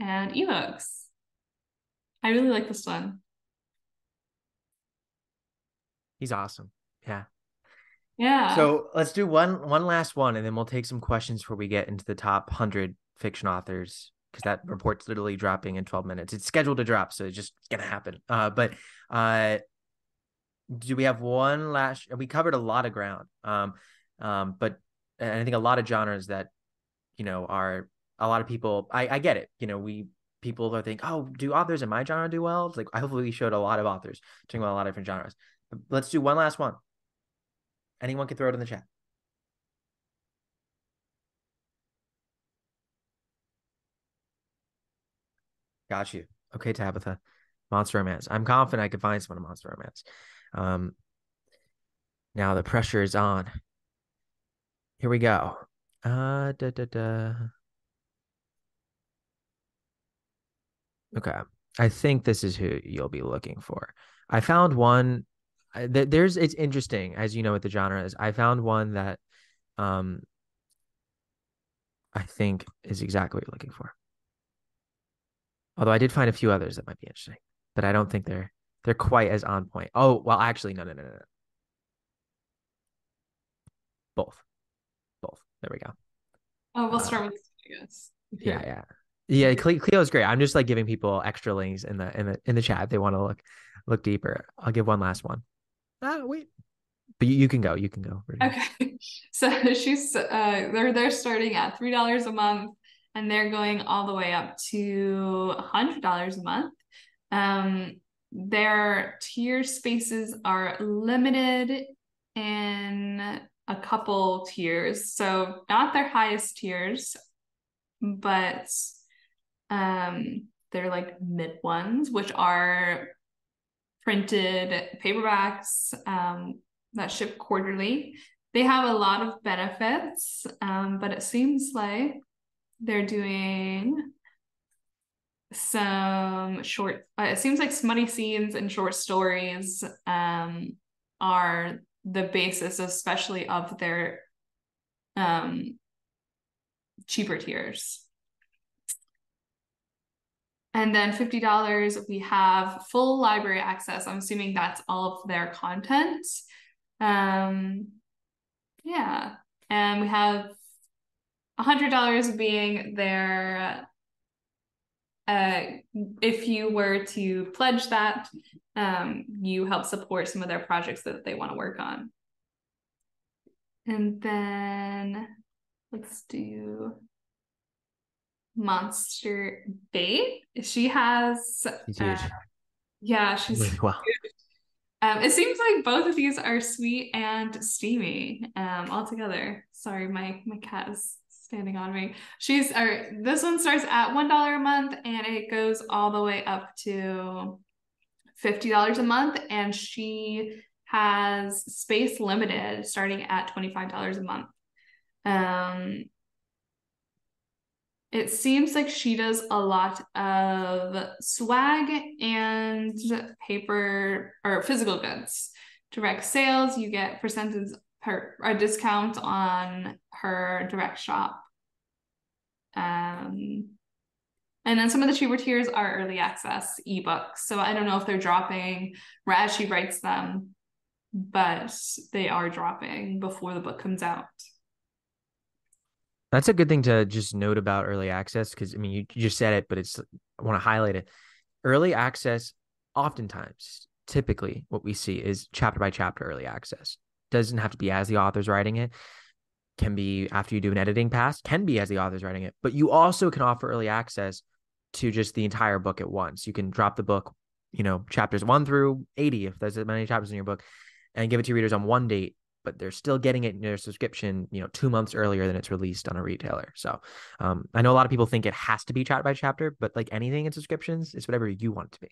and ebooks i really like this one he's awesome yeah yeah. So let's do one one last one, and then we'll take some questions before we get into the top hundred fiction authors because that report's literally dropping in 12 minutes. It's scheduled to drop, so it's just gonna happen. Uh, but uh, do we have one last? We covered a lot of ground. Um, um, but I think a lot of genres that you know, are a lot of people. I I get it. You know, we people are think, oh, do authors in my genre do well? It's like I hopefully we showed a lot of authors talking about a lot of different genres. But let's do one last one. Anyone can throw it in the chat. Got you. Okay, Tabitha. Monster romance. I'm confident I could find someone in monster romance. Um, now the pressure is on. Here we go. Uh, da, da, da. Okay. I think this is who you'll be looking for. I found one. There's it's interesting as you know what the genre is. I found one that, um, I think is exactly what you're looking for. Although I did find a few others that might be interesting, but I don't think they're they're quite as on point. Oh well, actually, no, no, no, no. Both, both. There we go. Oh, we'll uh, start with guess. Yeah, yeah. Yeah, Cleo is great. I'm just like giving people extra links in the in the in the chat if they want to look look deeper. I'll give one last one. Ah, wait. But you, you can go. You can go. Okay. [laughs] So she's uh they're they're starting at three dollars a month and they're going all the way up to a hundred dollars a month. Um their tier spaces are limited in a couple tiers. So not their highest tiers, but um, they're like mid ones, which are printed paperbacks um, that ship quarterly. They have a lot of benefits, um, but it seems like they're doing some short uh, it seems like smutty scenes and short stories um are the basis especially of their um cheaper tiers and then $50, we have full library access. I'm assuming that's all of their content. Um, yeah. And we have $100 being their, uh, if you were to pledge that, um, you help support some of their projects that they want to work on. And then let's do Monster Bait. She has. Uh, yeah, she's [laughs] really well. Um, it seems like both of these are sweet and steamy um, all together. Sorry, my my cat is standing on me. She's or this one starts at one dollar a month and it goes all the way up to fifty dollars a month, and she has space limited starting at twenty five dollars a month. Um, it seems like she does a lot of swag and paper or physical goods. Direct sales, you get percentage per a discount on her direct shop. Um, and then some of the cheaper tiers are early access ebooks. So I don't know if they're dropping as she writes them, but they are dropping before the book comes out. That's a good thing to just note about early access because I mean you just said it, but it's I want to highlight it. Early access, oftentimes, typically, what we see is chapter by chapter early access. Doesn't have to be as the author's writing it. Can be after you do an editing pass. Can be as the author's writing it. But you also can offer early access to just the entire book at once. You can drop the book, you know, chapters one through eighty if there's as many chapters in your book, and give it to readers on one date but they're still getting it in their subscription, you know, two months earlier than it's released on a retailer. So um, I know a lot of people think it has to be chapter by chapter, but like anything in subscriptions, it's whatever you want it to be,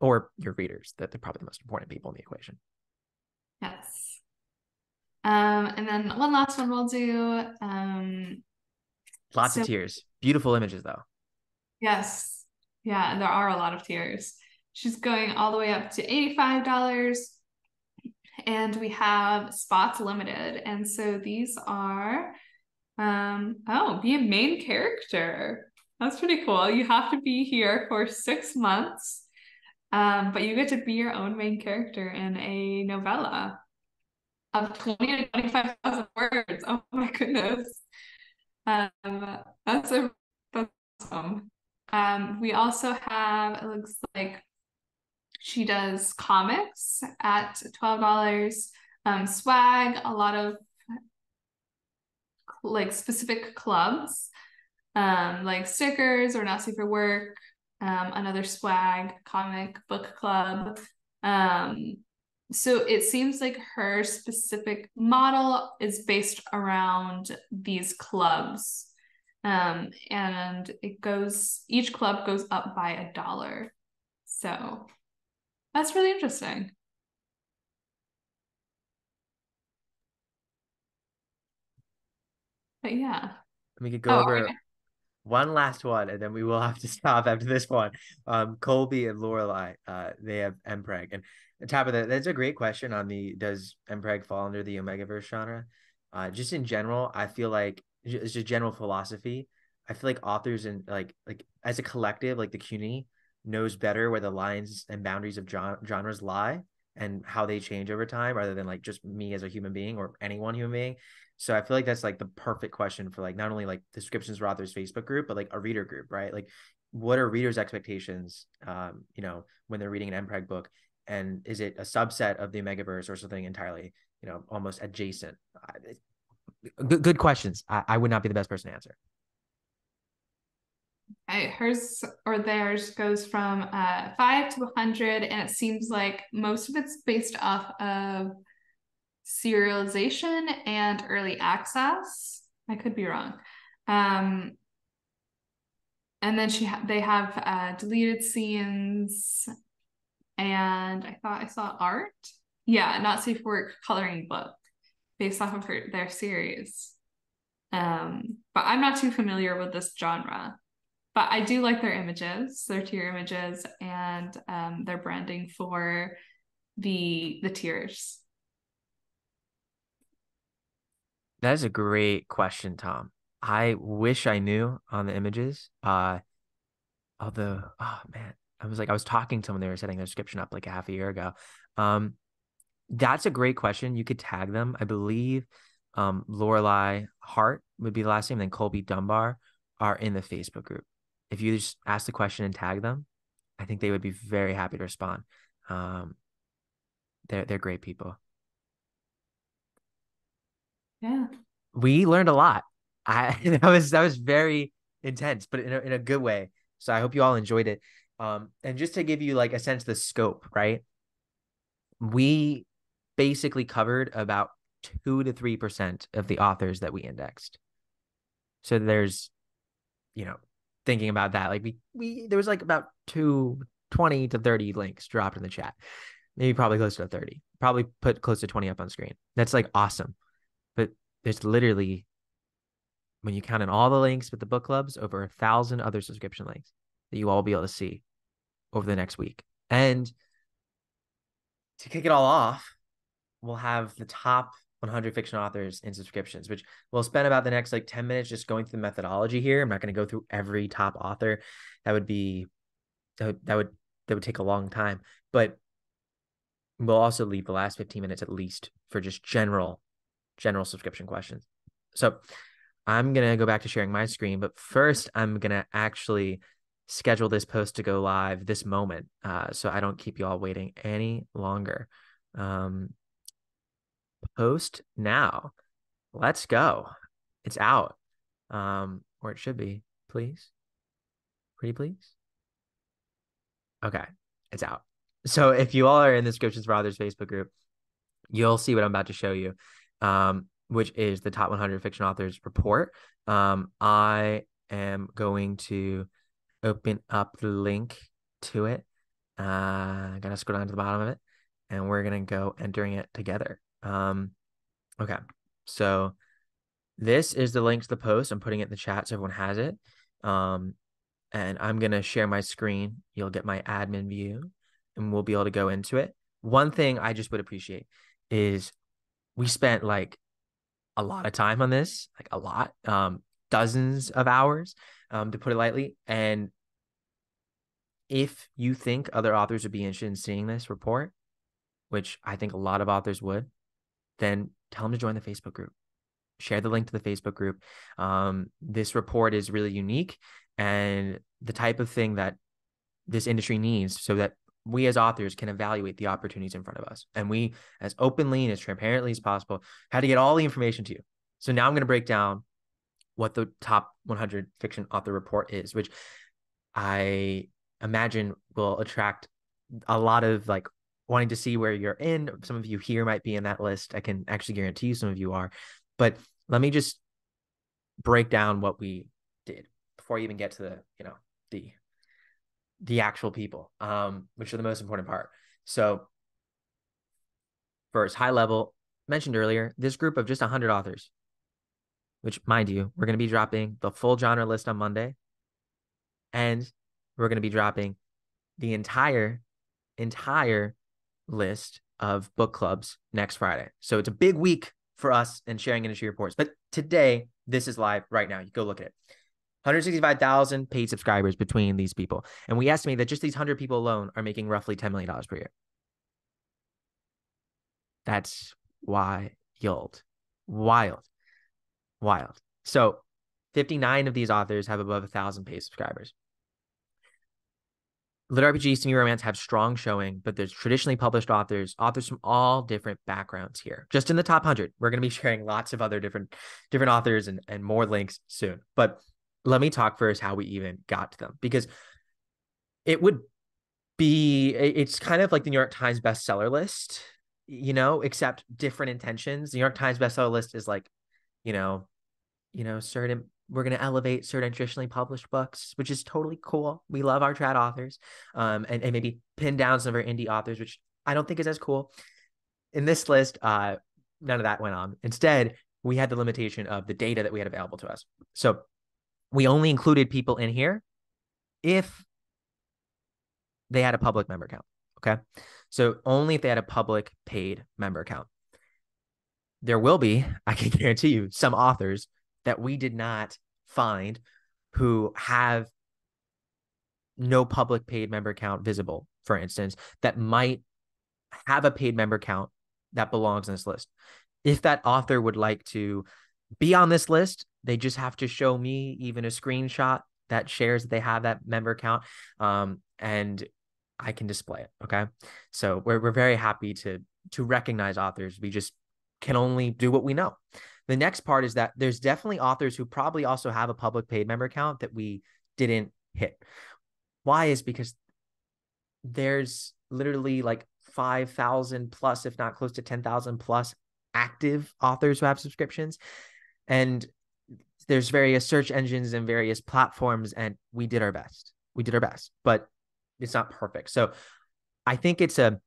or your readers. That they're probably the most important people in the equation. Um, and then one last one we'll do. Um, Lots so, of tiers. Beautiful images though. Yes. Yeah, there are a lot of tiers. She's going all the way up to $85 and we have spots limited. And so these are, um, oh, be a main character. That's pretty cool. You have to be here for six months, um, but you get to be your own main character in a novella of 20 to 25,000 words. Oh my goodness. Um, that's a that's awesome. Um, we also have, it looks like she does comics at $12. Um, swag, a lot of like specific clubs, um, like stickers or not for work, um, another swag, comic book club. Um, so it seems like her specific model is based around these clubs. Um, and it goes, each club goes up by a dollar. So that's really interesting. But yeah. We could go oh, over. One last one, and then we will have to [laughs] stop after this one. Um, Colby and Lorelai, uh, they have Mpreg, and on top of that, that's a great question on the does Mpreg fall under the Omegaverse genre? Uh, just in general, I feel like it's just general philosophy. I feel like authors and like like as a collective, like the CUNY knows better where the lines and boundaries of genres lie and how they change over time rather than like just me as a human being or any one human being so i feel like that's like the perfect question for like not only like subscriptions for authors facebook group but like a reader group right? Like what are readers expectations um you know when they're reading an mpreg book? And is it a subset of the omegaverse or something entirely you know almost adjacent? Good, good questions. I, I would not be the best person to answer. Hers or theirs goes from uh, 5 to 100 and it seems like most of it's based off of serialization and early access. I could be wrong. Um, and then she ha- they have uh, deleted scenes and i thought i saw art. Yeah not safe work coloring book based off of her their series. Um, but i'm not too familiar with this genre but I do like their images, their tier images, and um, their branding for the the tiers. That is a great question, Tom. I wish I knew on the images. Uh, although, oh man, I was like, I was talking to someone, they were setting their description up like a half a year ago. Um, that's a great question. You could tag them. I believe um, Lorelai Hart would be the last name, then Colby Dunbar are in the Facebook group if you just ask the question and tag them, I think they would be very happy to respond. Um, they're they're great people. Yeah, we learned a lot. I [laughs] that was that was very intense, but in a, in a good way. So I hope you all enjoyed it. Um, and just to give you like a sense of the scope, right? We basically covered about two to three percent of the authors that we indexed. So there's, you know, thinking about that. Like we we there was like about two 20 to 30 links dropped in the chat. Maybe probably close to 30. Probably put close to 20 up on screen. That's like awesome. But there's literally when you count in all the links with the book clubs, over a thousand other subscription links that you all will be able to see over the next week. And to kick it all off, we'll have the top 100 fiction authors in subscriptions, which we'll spend about the next like 10 minutes just going through the methodology here. I'm not going to go through every top author. That would be that would, that would that would take a long time. But we'll also leave the last 15 minutes at least for just general general subscription questions. So I'm going to go back to sharing my screen, but first I'm going to actually schedule this post to go live this moment uh, so I don't keep you all waiting any longer. Um, post now. Let's go. It's out. Um, or it should be, please. Pretty please. Okay, it's out. So if you all are in the Subscriptions for Authors Facebook group, you'll see what I'm about to show you, um, which is the top 100 fiction authors report. Um, I am going to open up the link to it. Uh, I gotta scroll down to the bottom of it, and we're gonna go entering it together. Um, okay. So this is the link to the post. I'm putting it in the chat so everyone has it. Um, and I'm gonna share my screen. You'll get my admin view, and we'll be able to go into it. One thing I just would appreciate is we spent like a lot of time on this, like a lot, um, dozens of hours, um, to put it lightly. And if you think other authors would be interested in seeing this report, which I think a lot of authors would, then tell them to join the Facebook group. Share the link to the Facebook group. Um, this report is really unique and the type of thing that this industry needs so that we as authors can evaluate the opportunities in front of us. And we, as openly and as transparently as possible, had to get all the information to you. So now I'm going to break down what the top 100 fiction author report is, which I imagine will attract a lot of like wanting to see where you're in. Some of you here might be in that list. I can actually guarantee you some of you are. But let me just break down what we did before I even get to the, you know, the the actual people, um, which are the most important part. So first, high level, mentioned earlier, this group of just 100 authors, which mind you, we're going to be dropping the full genre list on Monday. And we're going to be dropping the entire, entire list of book clubs next Friday. So it's a big week for us and sharing industry reports. But today, this is live right now. You go look at it. 165,000 paid subscribers between these people. And we estimate that just these 100 people alone are making roughly $10 million per year. That's wild. Wild. Wild. So 59 of these authors have above a thousand paid subscribers. Lit RPG, Semi Romance have strong showing, but there's traditionally published authors, authors from all different backgrounds here. Just in the top 100, we're going to be sharing lots of other different different authors and, and more links soon. But let me talk first how we even got to them because it would be it's kind of like the New York Times bestseller list, you know, except different intentions. The New York Times bestseller list is like, you know, you know, certain we're going to elevate certain traditionally published books, which is totally cool. We love our trad authors, um, and, and maybe pin down some of our indie authors, which I don't think is as cool. In this list, uh, none of that went on. Instead, we had the limitation of the data that we had available to us. So we only included people in here if they had a public member account. Okay. So only if they had a public paid member account. There will be, [laughs] I can guarantee you, some authors that we did not find who have no public paid member account visible, for instance, that might have a paid member account that belongs in this list. If that author would like to be on this list, they just have to show me even a screenshot that shares that they have that member account. Um, and I can display it. Okay. So we're, we're very happy to to recognize authors. We just can only do what we know. The next part is that there's definitely authors who probably also have a public paid member account that we didn't hit. Why is because there's literally like 5,000 plus, if not close to 10,000 plus active authors who have subscriptions. And there's various search engines and various platforms, and we did our best. We did our best, but it's not perfect. So I think it's a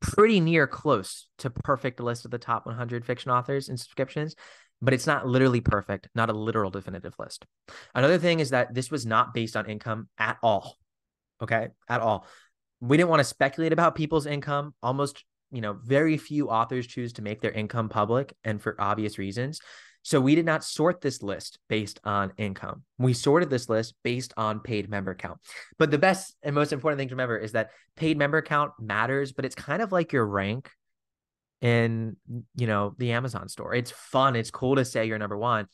pretty near close to perfect list of the top 100 fiction authors and subscriptions, but it's not literally perfect, not a literal definitive list. Another thing is that this was not based on income at all. Okay, at all. We didn't want to speculate about people's income. Almost, you know, very few authors choose to make their income public and for obvious reasons. So we did not sort this list based on income. We sorted this list based on paid member count. But the best and most important thing to remember is that paid member count matters, but it's kind of like your rank in, you know, the Amazon store. It's fun, it's cool to say you're number 1,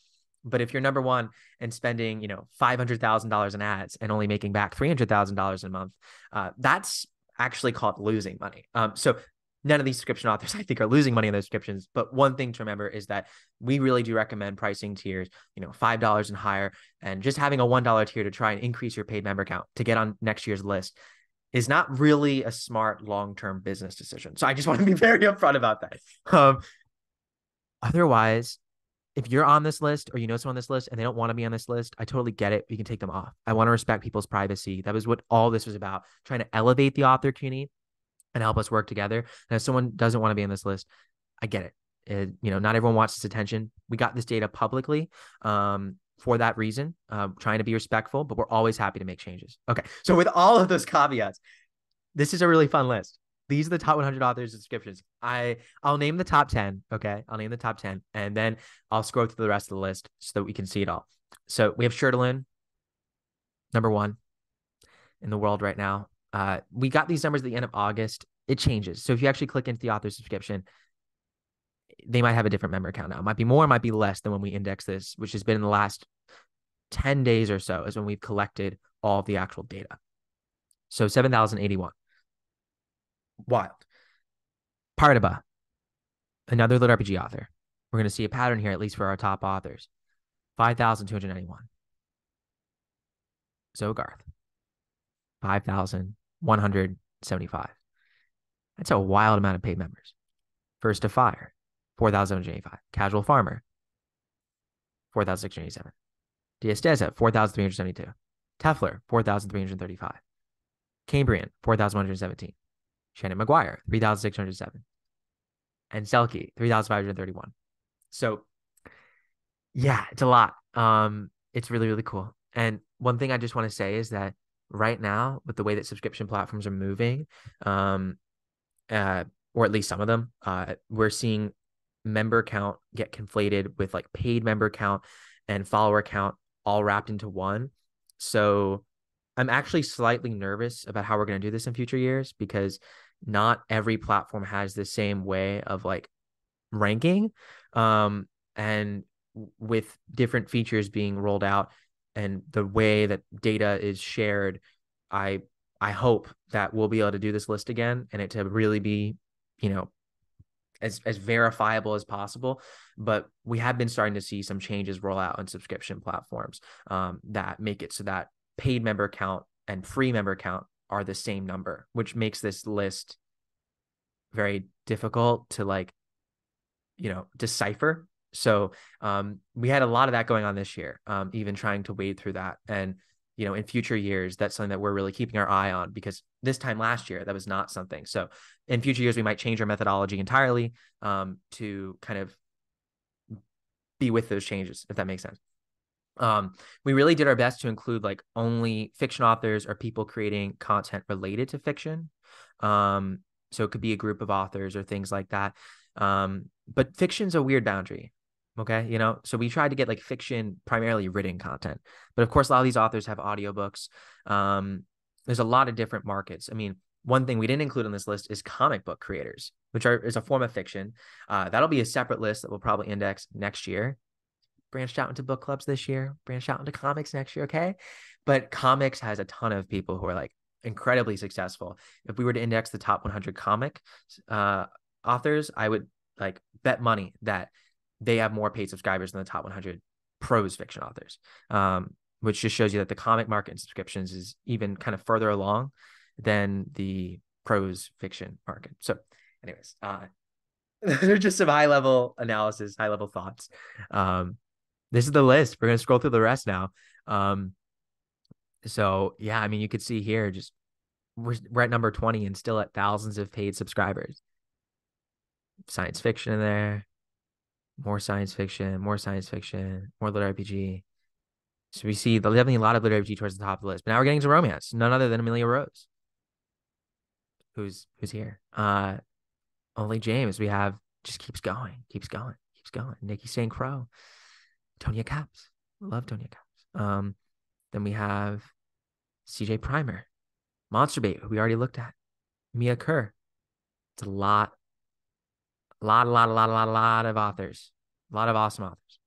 but if you're number 1 and spending, you know, $500,000 in ads and only making back $300,000 a month, uh, that's actually called losing money. Um, so none of these subscription authors I think are losing money on those subscriptions. But one thing to remember is that we really do recommend pricing tiers, you know, five dollars and higher, and just having a one dollar tier to try and increase your paid member count to get on next year's list is not really a smart long term business decision. So I just want to be [laughs] very upfront about that. Um, otherwise, if you're on this list or you know someone on this list and they don't want to be on this list, I totally get it. You can take them off. I want to respect people's privacy. That was what all this was about, trying to elevate the author community and help us work together. And if someone doesn't want to be on this list, I get it. it you know, not everyone wants this attention. We got this data publicly um, for that reason, uh, trying to be respectful, but we're always happy to make changes. Okay. So with all of those caveats, this is a really fun list. These are the top 100 authors subscriptions. I I'll name the top 10. Okay, I'll name the top 10, and then I'll scroll through the rest of the list so that we can see it all. So we have Shirtaloon, number one in the world right now. Uh, we got these numbers at the end of August. It changes. So if you actually click into the author subscription, they might have a different member count now. It might be more, it might be less than when we index this, which has been in the last 10 days or so, is when we've collected all of the actual data. So 7,081. Wild. Pirateaba, another lit RPG author. We're going to see a pattern here, at least for our top authors. 5,291. Zogarth, 5,175. That's a wild amount of paid members. First to Fire, 4,785. Casual Farmer, 4,687. Diasteza, 4,372. Tefler, 4,335. Cambrian, 4,117. Shannon McGuire, 3,607. And Selkie, 3,531. So, yeah, it's a lot. Um, it's really, really cool. And one thing I just want to say is that right now, with the way that subscription platforms are moving, um, uh, or at least some of them, uh, we're seeing member count get conflated with like paid member count and follower count all wrapped into one. So I'm actually slightly nervous about how we're going to do this in future years because not every platform has the same way of like ranking. Um, and with different features being rolled out and the way that data is shared, I I hope that we'll be able to do this list again and it to really be, you know, as as verifiable as possible. But we have been starting to see some changes roll out on subscription platforms um, that make it so that paid member count and free member count are the same number, which makes this list very difficult to like, you know, decipher. So um, we had a lot of that going on this year, um, even trying to wade through that. And you know, in future years, that's something that we're really keeping our eye on because this time last year, that was not something. So in future years, we might change our methodology entirely um, to kind of be with those changes, if that makes sense. Um, we really did our best to include like only fiction authors or people creating content related to fiction. Um, so it could be a group of authors or things like that. Um, but fiction's a weird boundary. Okay. You know, so we tried to get like fiction, primarily written content. But of course, a lot of these authors have audiobooks. Um, there's a lot of different markets. I mean, one thing we didn't include on this list is comic book creators, which are is a form of fiction. Uh, that'll be a separate list that we'll probably index next year. Branched out into book clubs this year, branched out into comics next year. Okay. But comics has a ton of people who are like incredibly successful. If we were to index the top 100 comic uh, authors, I would like bet money that they have more paid subscribers than the top 100 prose fiction authors, um, which just shows you that the comic market and subscriptions is even kind of further along than the prose fiction market. So, anyways, uh, [laughs] they're just some high level analysis, high level thoughts. Um, this is the list. We're gonna scroll through the rest now. Um, so yeah, I mean, you could see here just we're, we're at number 20 and still at thousands of paid subscribers. Science fiction in there, more science fiction, more science fiction, more lit RPG. So we see definitely a lot of lit RPG towards the top of the list. But now we're getting to romance, none other than Amelia Rose, who's who's here. Uh, only James. We have just keeps going, keeps going, keeps going. Nikki St. Crow, Tonya Kappes, love Tonya Kappes. Um, then we have CJ Primer, Monster Bait, who we already looked at, Mia Kerr. It's a lot a lot, a lot, a lot, a lot, a lot of authors, a lot of awesome authors.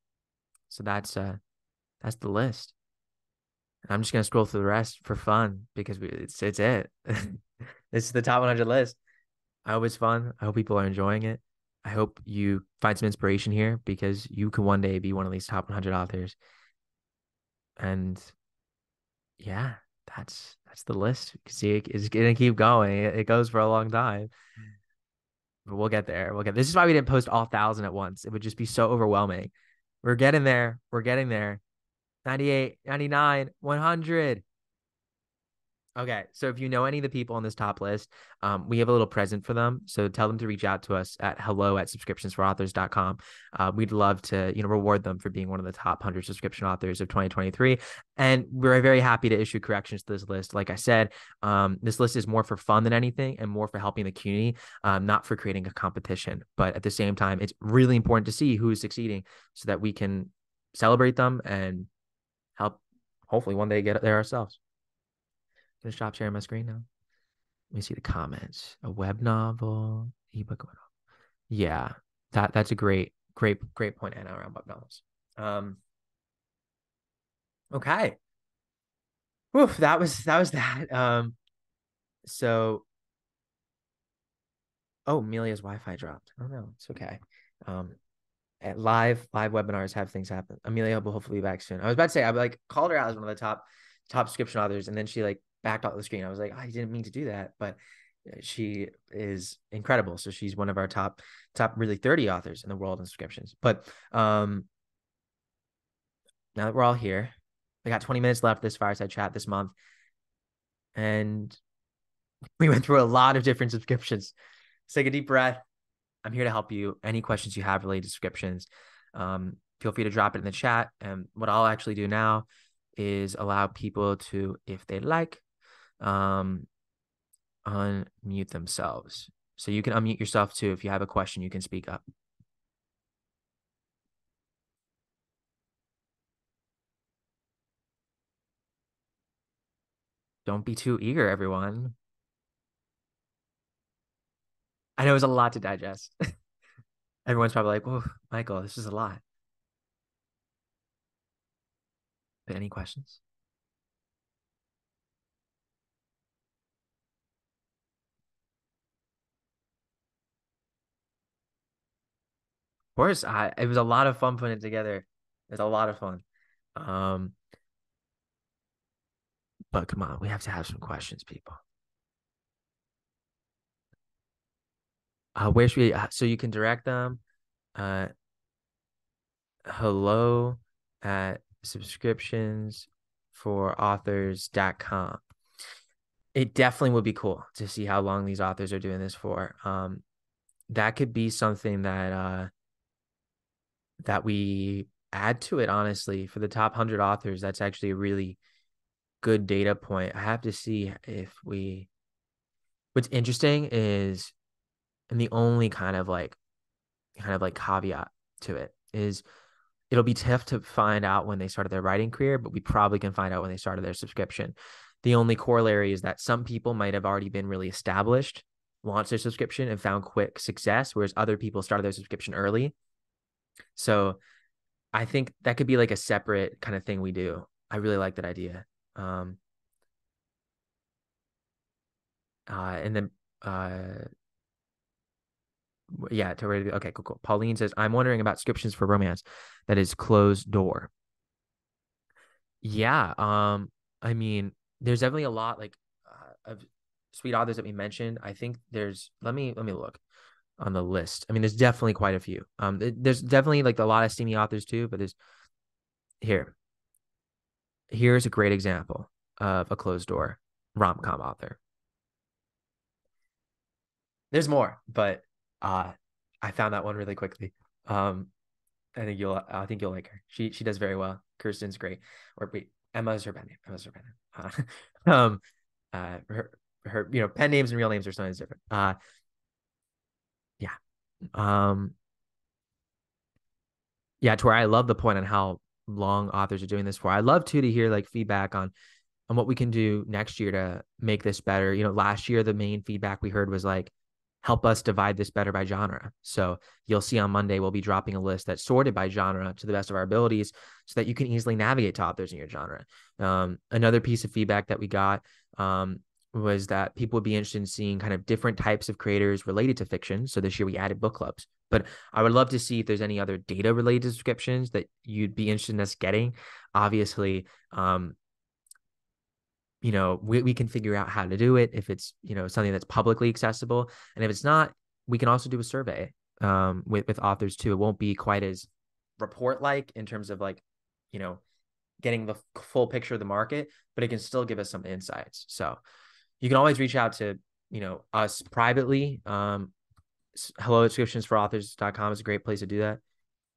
So that's uh, that's the list. And I'm just gonna scroll through the rest for fun because we, it's it's it. [laughs] this is the top 100 list. I hope it's fun. I hope people are enjoying it. I hope you find some inspiration here because you can one day be one of these top 100 authors. And yeah, that's that's the list. You can see it, it's gonna keep going. It, it goes for a long time we'll get there. We'll get. This is why we didn't post all thousand at once. It would just be so overwhelming. We're getting there. We're getting there. 98, 99, 100. Okay, so if you know any of the people on this top list, um, we have a little present for them. So tell them to reach out to us at hello at subscriptionsforauthors.com. Uh, we'd love to, you know, reward them for being one of the top 100 subscription authors of 2023. And we're very happy to issue corrections to this list. Like I said, um, this list is more for fun than anything and more for helping the community, um, not for creating a competition. But at the same time, it's really important to see who's succeeding so that we can celebrate them and help hopefully one day get there ourselves. Stop sharing my screen now. Let me see the comments. A web novel, ebook. Yeah, that that's a great, great, great point, Anna, around web novels. Um. Okay. Oof, that was that was [laughs] that. Um. So. Oh, Amelia's Wi-Fi dropped. Oh no, it's okay. Um. at live live webinars have things happen. Amelia will hopefully be back soon. I was about to say I like called her out as one of the top top subscription authors, and then she like backed off the screen. I was like, oh, I didn't mean to do that, but she is incredible. So she's one of our top top really 30 authors in the world in subscriptions. But um now that we're all here, I got 20 minutes left this fireside chat this month. And [laughs] we went through a lot of different subscriptions. take a deep breath. I'm here to help you. Any questions you have related to subscriptions, um, feel free to drop it in the chat. And what I'll actually do now is allow people to, if they like, um, unmute themselves. So you can unmute yourself too. If you have a question, you can speak up. Don't be too eager, everyone. I know it's a lot to digest. [laughs] Everyone's probably like, "Oh, Michael, this is a lot." But any questions? Course, I it was a lot of fun putting it together. It was a lot of fun. Um, but come on, we have to have some questions, people. Where should we? Uh, so you can direct them. Uh, hello at subscriptions for authors.com. It definitely would be cool to see how long these authors are doing this for. Um, that could be something that uh that we add to it honestly for the top 100 authors that's actually a really good data point. I have to see if we what's interesting is and the only kind of like kind of like caveat to it is it'll be tough to find out when they started their writing career but we probably can find out when they started their subscription. The only corollary is that some people might have already been really established launched their subscription and found quick success whereas other people started their subscription early so I think that could be like a separate kind of thing we do. I really like that idea. Um, uh, and then, uh, yeah, to ready. Okay, cool, cool. Pauline says, I'm wondering about subscriptions for romance that is closed door. Yeah. Um, I mean, there's definitely a lot like uh, of sweet authors that we mentioned. I think there's, let me, let me look on the list. I mean, there's definitely quite a few. Um, there's definitely like a lot of steamy authors too, but there's here. Here's a great example of a closed door rom com author. There's more, but uh, I found that one really quickly. Um, I think you'll, I think you'll like her. She she does very well. Kirsten's great. Or wait, Emma's her pen name. Emma's her pen name. Uh, [laughs] um, uh, her her you know pen names and real names are sometimes different. Uh, yeah. Um yeah, to where I love the point on how long authors are doing this for. I love too to hear like feedback on on what we can do next year to make this better. You know, last year the main feedback we heard was like help us divide this better by genre. So you'll see on Monday we'll be dropping a list that's sorted by genre to the best of our abilities so that you can easily navigate to authors in your genre. Um, another piece of feedback that we got um, was that people would be interested in seeing kind of different types of creators related to fiction. So this year we added book clubs. But I would love to see if there's any other data related descriptions that you'd be interested in us getting. Obviously, um, you know, we, we can figure out how to do it if it's, you know, something that's publicly accessible. And if it's not, we can also do a survey um, with, with authors too. It won't be quite as report like in terms of like, you know, getting the full picture of the market, but it can still give us some insights. So you can always reach out to you know us privately. Um hello subscriptions for authors.com is a great place to do that.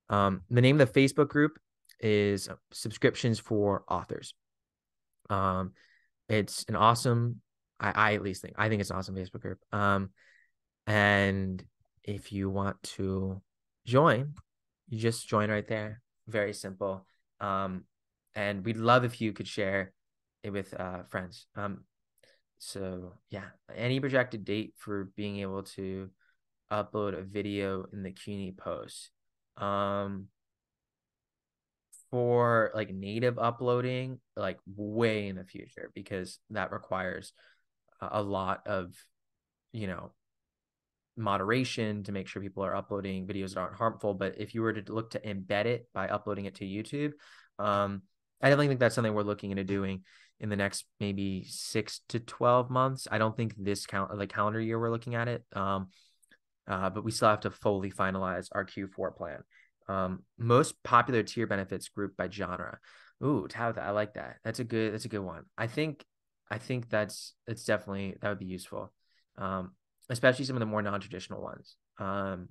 Um the name of the facebook group is subscriptions for authors. Um it's an awesome i i at least think i think it's an awesome facebook group. Um and if you want to join you just join right there. Very simple. Um and we'd love if you could share it with uh friends. Um so yeah, any projected date for being able to upload a video in the CUNY post. Um, for like native uploading, like way in the future, because that requires a lot of, you know, moderation to make sure people are uploading videos that aren't harmful. But if you were to look to embed it by uploading it to YouTube, um, I definitely think that's something we're looking into doing in the next maybe six to 12 months. I don't think this count like calendar year we're looking at it. Um, uh, but we still have to fully finalize our Q4 plan. Um, most popular tier benefits grouped by genre. Ooh, Tabitha, I like that. That's a good. That's a good one. I think. I think that's. It's definitely that would be useful, um, especially some of the more non-traditional ones. Um,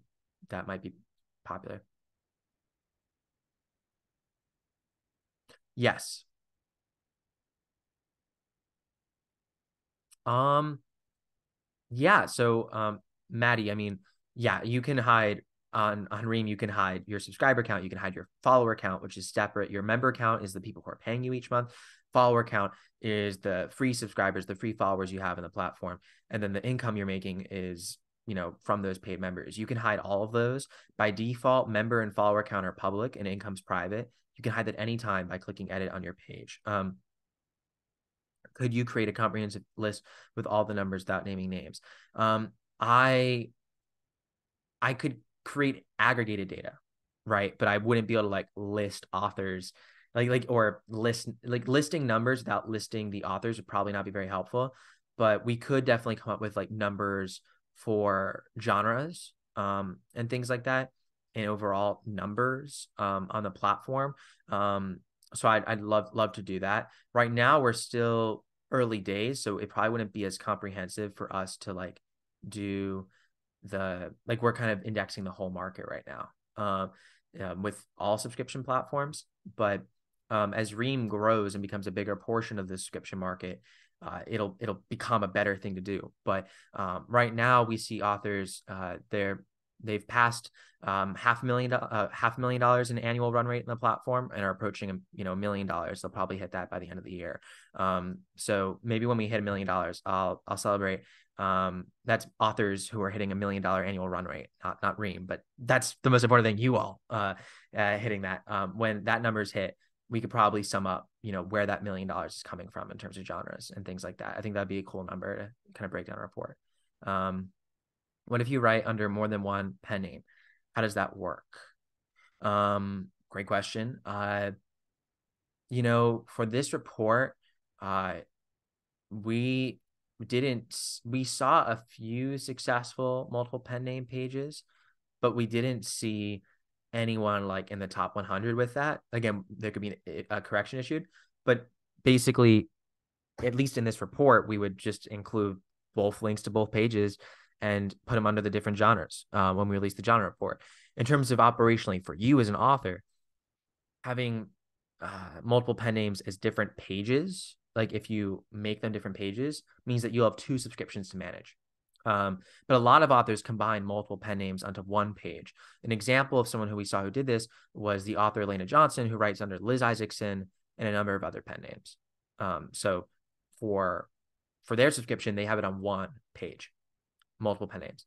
that might be popular. Yes. Um. Yeah. So, um, Maddie, I mean, yeah, you can hide on on Ream, you can hide your subscriber count, you can hide your follower count, which is separate. Your member count is the people who are paying you each month. Follower count is the free subscribers, the free followers you have in the platform, and then the income you're making is you know from those paid members. You can hide all of those by default. Member and follower count are public, and income's private. You can hide that anytime by clicking edit on your page. Um, could you create a comprehensive list with all the numbers without naming names? Um, I I could create aggregated data, right? But I wouldn't be able to like list authors, like like or list like listing numbers without listing the authors would probably not be very helpful. But we could definitely come up with like numbers for genres um, and things like that, and overall numbers um, on the platform. Um, so I'd, I'd love love to do that. Right now, we're still early days, so it probably wouldn't be as comprehensive for us to like do the like we're kind of indexing the whole market right now um, um, with all subscription platforms. But um, as Ream grows and becomes a bigger portion of the subscription market, uh, it'll it'll become a better thing to do. But um, right now, we see authors uh, they're they've passed um, half a million uh, half million dollars in annual run rate in the platform and are approaching a you know a million dollars. They'll probably hit that by the end of the year. Um, so maybe when we hit a million dollars, I'll I'll celebrate um, that's authors who are hitting a million dollar annual run rate, not not Ream, but that's the most important thing. You all uh, uh, hitting that. Um, when that number's hit, we could probably sum up, you know, where that million dollars is coming from in terms of genres and things like that. I think that'd be a cool number to kind of break down a report. Um, what if you write under more than one pen name? How does that work? Um, great question. Uh, you know, for this report, uh, we didn't we saw a few successful multiple pen name pages but we didn't see anyone like in the top 100 with that again there could be a correction issued but basically at least in this report we would just include both links to both pages and put them under the different genres uh, when we release the genre report. In terms of operationally for you as an author having uh, multiple pen names as different pages like if you make them different pages means that you'll have two subscriptions to manage. Um, but a lot of authors combine multiple pen names onto one page. An example of someone who we saw who did this was the author elana johnson who writes under liz isaacson and a number of other pen names. Um, so for for their subscription they have it on one page multiple pen names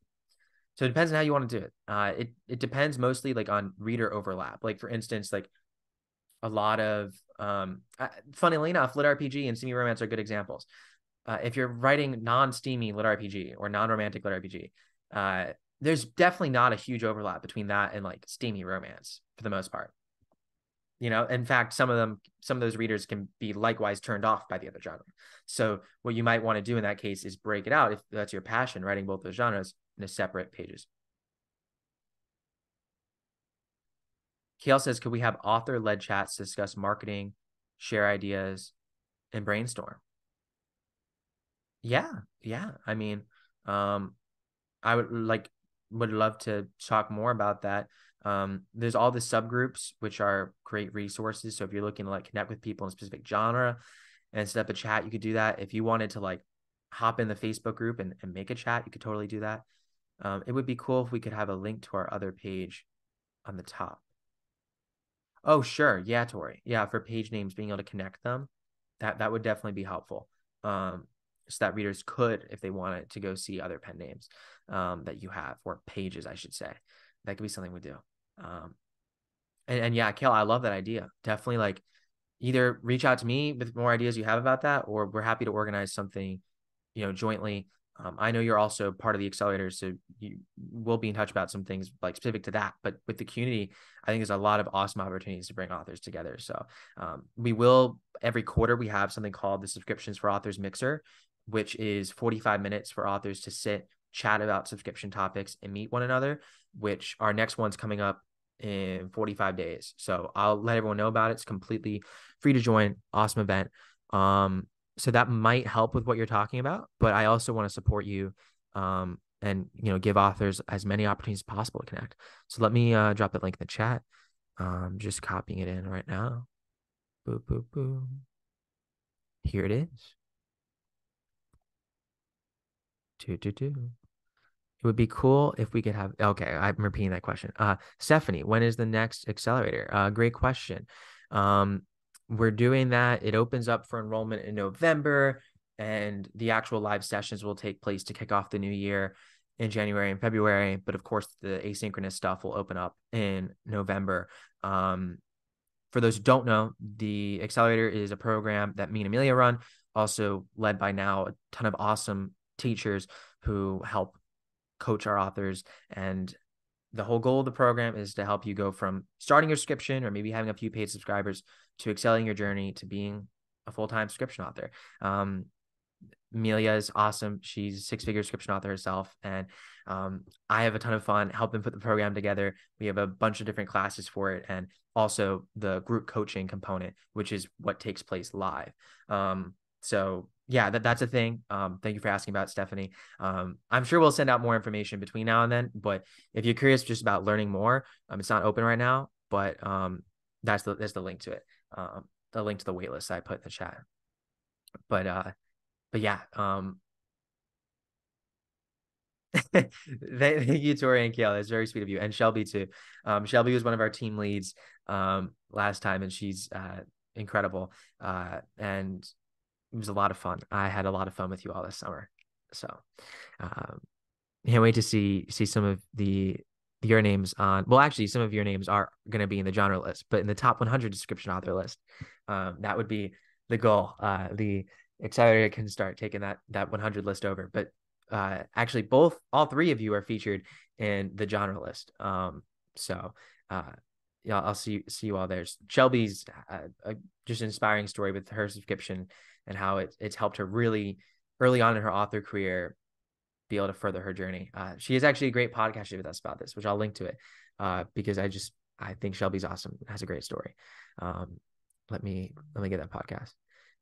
so it depends on how you want to do it uh, it, it depends mostly like on reader overlap like for instance like a lot of um, uh, funnily enough, lit RPG and steamy romance are good examples. Uh, if you're writing non-steamy lit RPG or non-romantic lit RPG, uh, there's definitely not a huge overlap between that and like steamy romance for the most part. You know, in fact, some of them, some of those readers can be likewise turned off by the other genre. So what you might want to do in that case is break it out if that's your passion, writing both those genres in a separate pages. Kale says, could we have author led chats to discuss marketing, share ideas, and brainstorm? Yeah, yeah. I mean, um, I would like would love to talk more about that. Um, there's all the subgroups which are great resources. So if you're looking to like connect with people in a specific genre and set up a chat, you could do that. If you wanted to like hop in the Facebook group and, and make a chat, you could totally do that. Um, it would be cool if we could have a link to our other page on the top. Oh, sure. Yeah, Tori. Yeah, for page names, being able to connect them, that that would definitely be helpful. Um, so that readers could, if they wanted, to go see other pen names um, that you have or pages, I should say. That could be something we do. Um, and, and yeah, Kale, I love that idea. Definitely like either reach out to me with more ideas you have about that, or we're happy to organize something, you know, jointly Um, I know you're also part of the accelerator, so you will be in touch about some things like specific to that. But with the community, I think there's a lot of awesome opportunities to bring authors together. So um, we will every quarter we have something called the subscriptions for authors mixer, which is 45 minutes for authors to sit, chat about subscription topics, and meet one another. Which our next one's coming up in 45 days. So I'll let everyone know about it. It's completely free to join. Awesome event. Um, so that might help with what you're talking about, but I also want to support you um, and you know give authors as many opportunities as possible to connect. So let me uh, drop that link in the chat. Um, just copying it in right now. Boop boop boop. Here it is. Do do do. It would be cool if we could have. Okay, I'm repeating that question. Uh, Stephanie, when is the next accelerator? Uh, great question. Um, we're doing that. It opens up for enrollment in November, and the actual live sessions will take place to kick off the new year in January and February. But of course, the asynchronous stuff will open up in November. Um, for those who don't know, the Accelerator is a program that me and Amelia run, also led by now a ton of awesome teachers who help coach our authors and the whole goal of the program is to help you go from starting your subscription or maybe having a few paid subscribers to excelling your journey to being a full-time subscription author. Um, Amelia is awesome. She's a six figure subscription author herself. And um, I have a ton of fun helping put the program together. We have a bunch of different classes for it and also the group coaching component, which is what takes place live. Um, so yeah, that, that's a thing. Um, thank you for asking about Stephanie. Um, I'm sure we'll send out more information between now and then, but if you're curious just about learning more, um, it's not open right now, but um, that's the, that's the link to it. Um, the link to the waitlist I put in the chat. But, uh, but yeah, um, [laughs] thank you, Tori and Kale. That's very sweet of you, and Shelby too. Um, Shelby was one of our team leads um, last time, and she's uh, incredible. Uh, and it was a lot of fun. I had a lot of fun with you all this summer. So um, can't wait to see see some of the your names on well actually some of your names are going to be in the genre list but in the top 100 description author list um, that would be the goal uh, the accelerator can start taking that that 100 list over but uh, actually both all three of you are featured in the genre list um, so uh, yeah i'll see see you all there shelby's uh, a, just inspiring story with her subscription and how it, it's helped her really early on in her author career be able to further her journey. Uh, she has actually a great podcast with us about this, which I'll link to it uh, because I just I think Shelby's awesome. Has a great story. Um, let me let me get that podcast.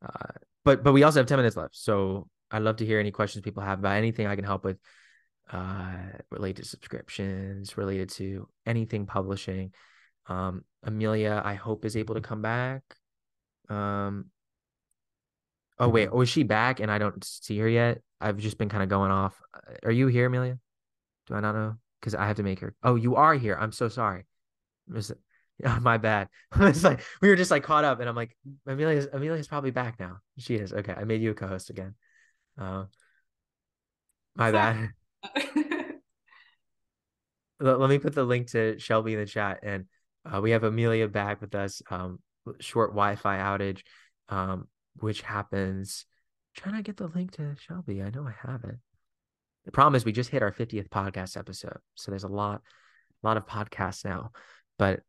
Uh, but but we also have ten minutes left, so I'd love to hear any questions people have about anything I can help with uh, related to subscriptions, related to anything publishing. Um, Amelia, I hope is able to come back. Um, Oh wait, was she back and I don't see her yet? I've just been kind of going off. Are you here, Amelia? Do I not know? Because I have to make her. Oh, you are here. I'm so sorry. Was, [laughs] oh, my bad. [laughs] it's like we were just like caught up, and I'm like, Amelia's Amelia's probably back now. She is. Okay, I made you a co-host again. Uh, my bad. [laughs] let, let, me put the link to Shelby in the chat, and uh, we have Amelia back with us. Um, short Wi-Fi outage. Um, which happens. Trying to get the link to Shelby. I know I have it. The problem is we just hit our 50th podcast episode. So there's a lot, a lot of podcasts now. But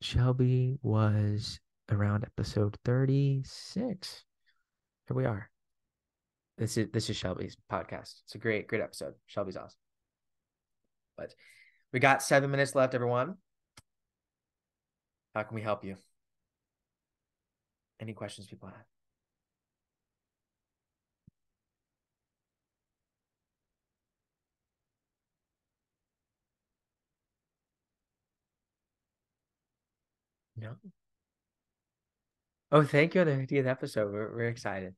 Shelby was around episode 36. Here we are. This is this is Shelby's podcast. It's a great, great episode. Shelby's awesome. But we got seven minutes left, everyone. How can we help you? Any questions people have? No. Oh, thank you on the 50th episode. We're, we're excited.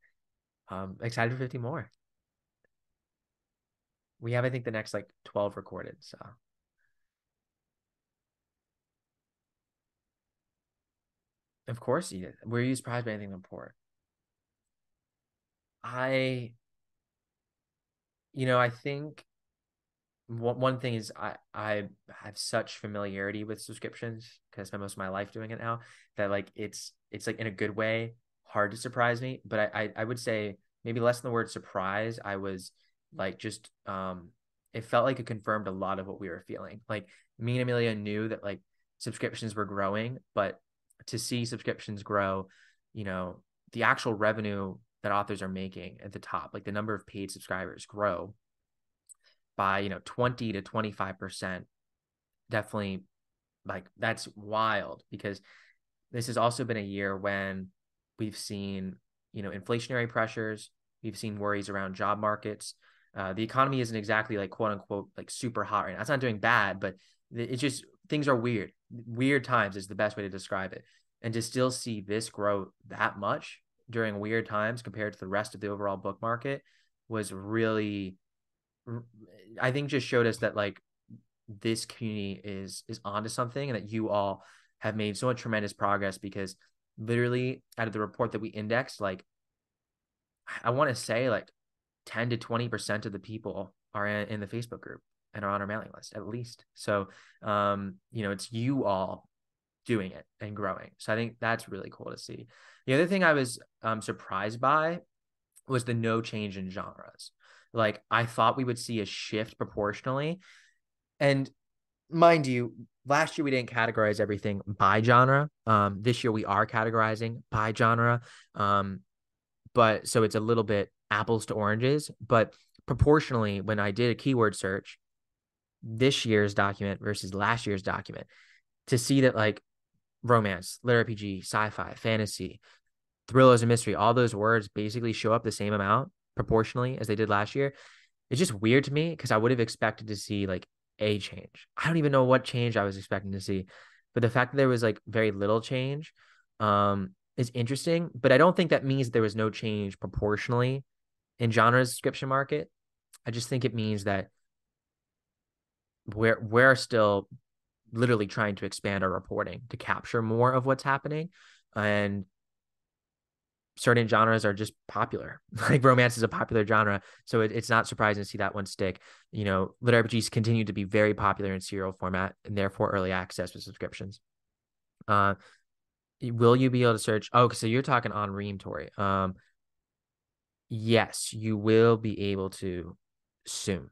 Um, excited for 50 more. We have, I think, the next like 12 recorded. So Of course did. Were you surprised by anything important? I, you know, I think one thing is I I have such familiarity with subscriptions because I spent most of my life doing it now that like it's it's like in a good way hard to surprise me. But I I, I would say maybe less than the word surprise. I was like just um it felt like it confirmed a lot of what we were feeling. Like me and Amelia knew that like subscriptions were growing, but to see subscriptions grow, you know, the actual revenue that authors are making at the top, like the number of paid subscribers grow by, you know, 20 to 25%. Definitely like that's wild because this has also been a year when we've seen, you know, inflationary pressures, we've seen worries around job markets. Uh, the economy isn't exactly like quote unquote like super hot right now. It's not doing bad, but it's just things are weird. Weird times is the best way to describe it. And to still see this grow that much during weird times compared to the rest of the overall book market was really I think just showed us that like this community is is onto something and that you all have made so much tremendous progress because literally out of the report that we indexed like I want to say like 10 to 20% of the people are in, in the Facebook group and are on our mailing list at least. So, um, you know, it's you all doing it and growing. So I think that's really cool to see. The other thing I was um, surprised by was the no change in genres. Like I thought we would see a shift proportionally. And mind you, last year we didn't categorize everything by genre. Um, this year we are categorizing by genre. Um, but so it's a little bit apples to oranges. But proportionally, when I did a keyword search, this year's document versus last year's document, to see that like romance, lit RPG, sci-fi, fantasy, thrillers and mystery, all those words basically show up the same amount proportionally as they did last year. It's just weird to me because I would have expected to see like a change. I don't even know what change I was expecting to see, but the fact that there was like very little change um, is interesting. But I don't think that means there was no change proportionally in genre description market. I just think it means that we're we're still literally trying to expand our reporting to capture more of what's happening. And certain genres are just popular. [laughs] Like romance is a popular genre so it, it's not surprising to see that one stick. You know lit rpgs continue to be very popular in serial format and therefore early access with subscriptions. Uh will you be able to search oh so you're talking on ream tori um yes you will be able to soon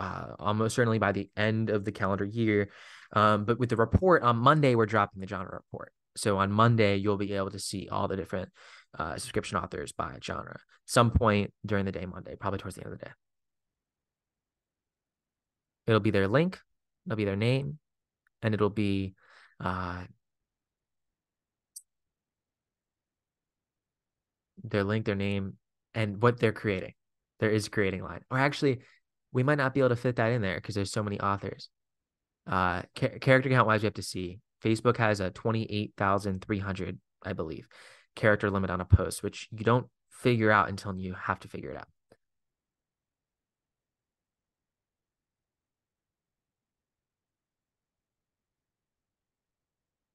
uh, almost certainly by the end of the calendar year. Um, but with the report on Monday, we're dropping the genre report. So on Monday, you'll be able to see all the different uh, subscription authors by genre. Some point during the day, Monday, probably towards the end of the day. It'll be their link, it'll be their name, and it'll be uh, their link, their name, and what they're creating. There is creating line, or actually, we might not be able to fit that in there because there's so many authors. Uh, ca- character count wise, we have to see. Facebook has a 28,300, I believe, character limit on a post, which you don't figure out until you have to figure it out.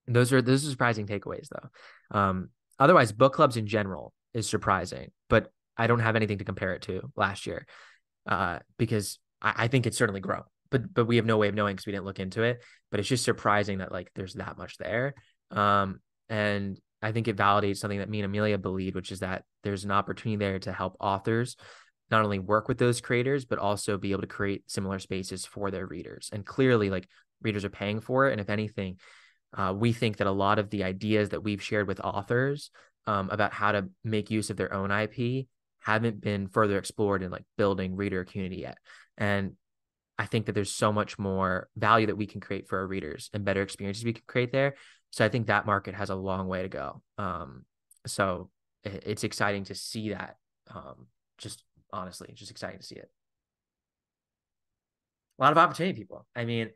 Those are those are surprising takeaways though. Um, otherwise, book clubs in general is surprising, but I don't have anything to compare it to last year uh, because I, I think it's certainly grown, but but we have no way of knowing because we didn't look into it. But it's just surprising that like there's that much there. Um, and I think it validates something that me and Amelia believe, which is that there's an opportunity there to help authors not only work with those creators, but also be able to create similar spaces for their readers. And clearly, like readers are paying for it. And if anything, uh, we think that a lot of the ideas that we've shared with authors um, about how to make use of their own IP haven't been further explored in like building reader community yet. And I think that there's so much more value that we can create for our readers and better experiences we can create there. So I think that market has a long way to go. Um, so it's exciting to see that. Um, just honestly, just exciting to see it. A lot of opportunity, people. I mean,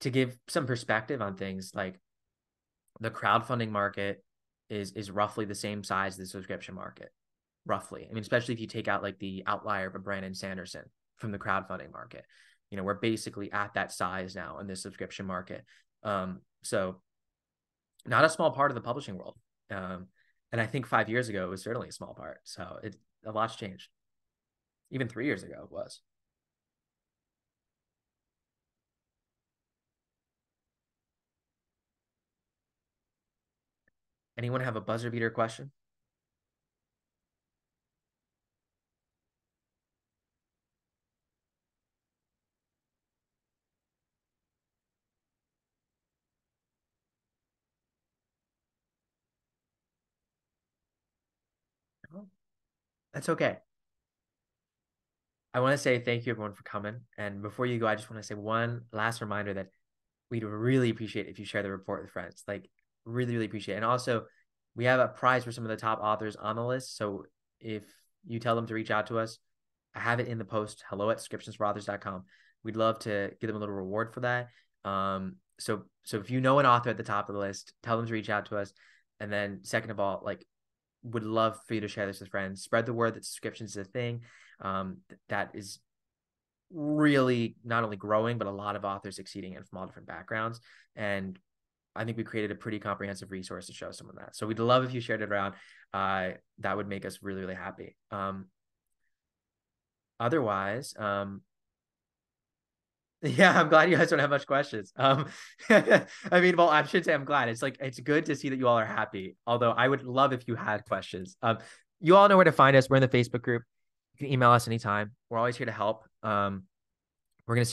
to give some perspective on things, like the crowdfunding market is is roughly the same size as the subscription market roughly. I mean, especially if you take out like the outlier of a Brandon Sanderson from the crowdfunding market. You know, we're basically at that size now in the subscription market. Um, so not a small part of the publishing world. Um, and I think five years ago it was certainly a small part. So it a lot's changed. Even three years ago it was. Anyone have a buzzer beater question? That's okay. I want to say thank you everyone for coming. And before you go, I just want to say one last reminder that we'd really appreciate if you share the report with friends. Like really, really appreciate it. And also we have a prize for some of the top authors on the list. So if you tell them to reach out to us, I have it in the post, hello at subscriptionsforauthors.com. We'd love to give them a little reward for that. Um, so so if you know an author at the top of the list, tell them to reach out to us. And then second of all, like would love for you to share this with friends. Spread the word that subscriptions is a thing. Um, that is really not only growing, but a lot of authors succeeding in from all different backgrounds. And I think we created a pretty comprehensive resource to show some of that. So we'd love if you shared it around. Uh, that would make us really, really happy. Um, otherwise, um, yeah, I'm glad you guys don't have much questions. Um, [laughs] I mean, well, I should say I'm glad. It's like it's good to see that you all are happy. Although I would love if you had questions. Um, you all know where to find us. We're in the Facebook group. You can email us anytime. We're always here to help. Um, we're gonna see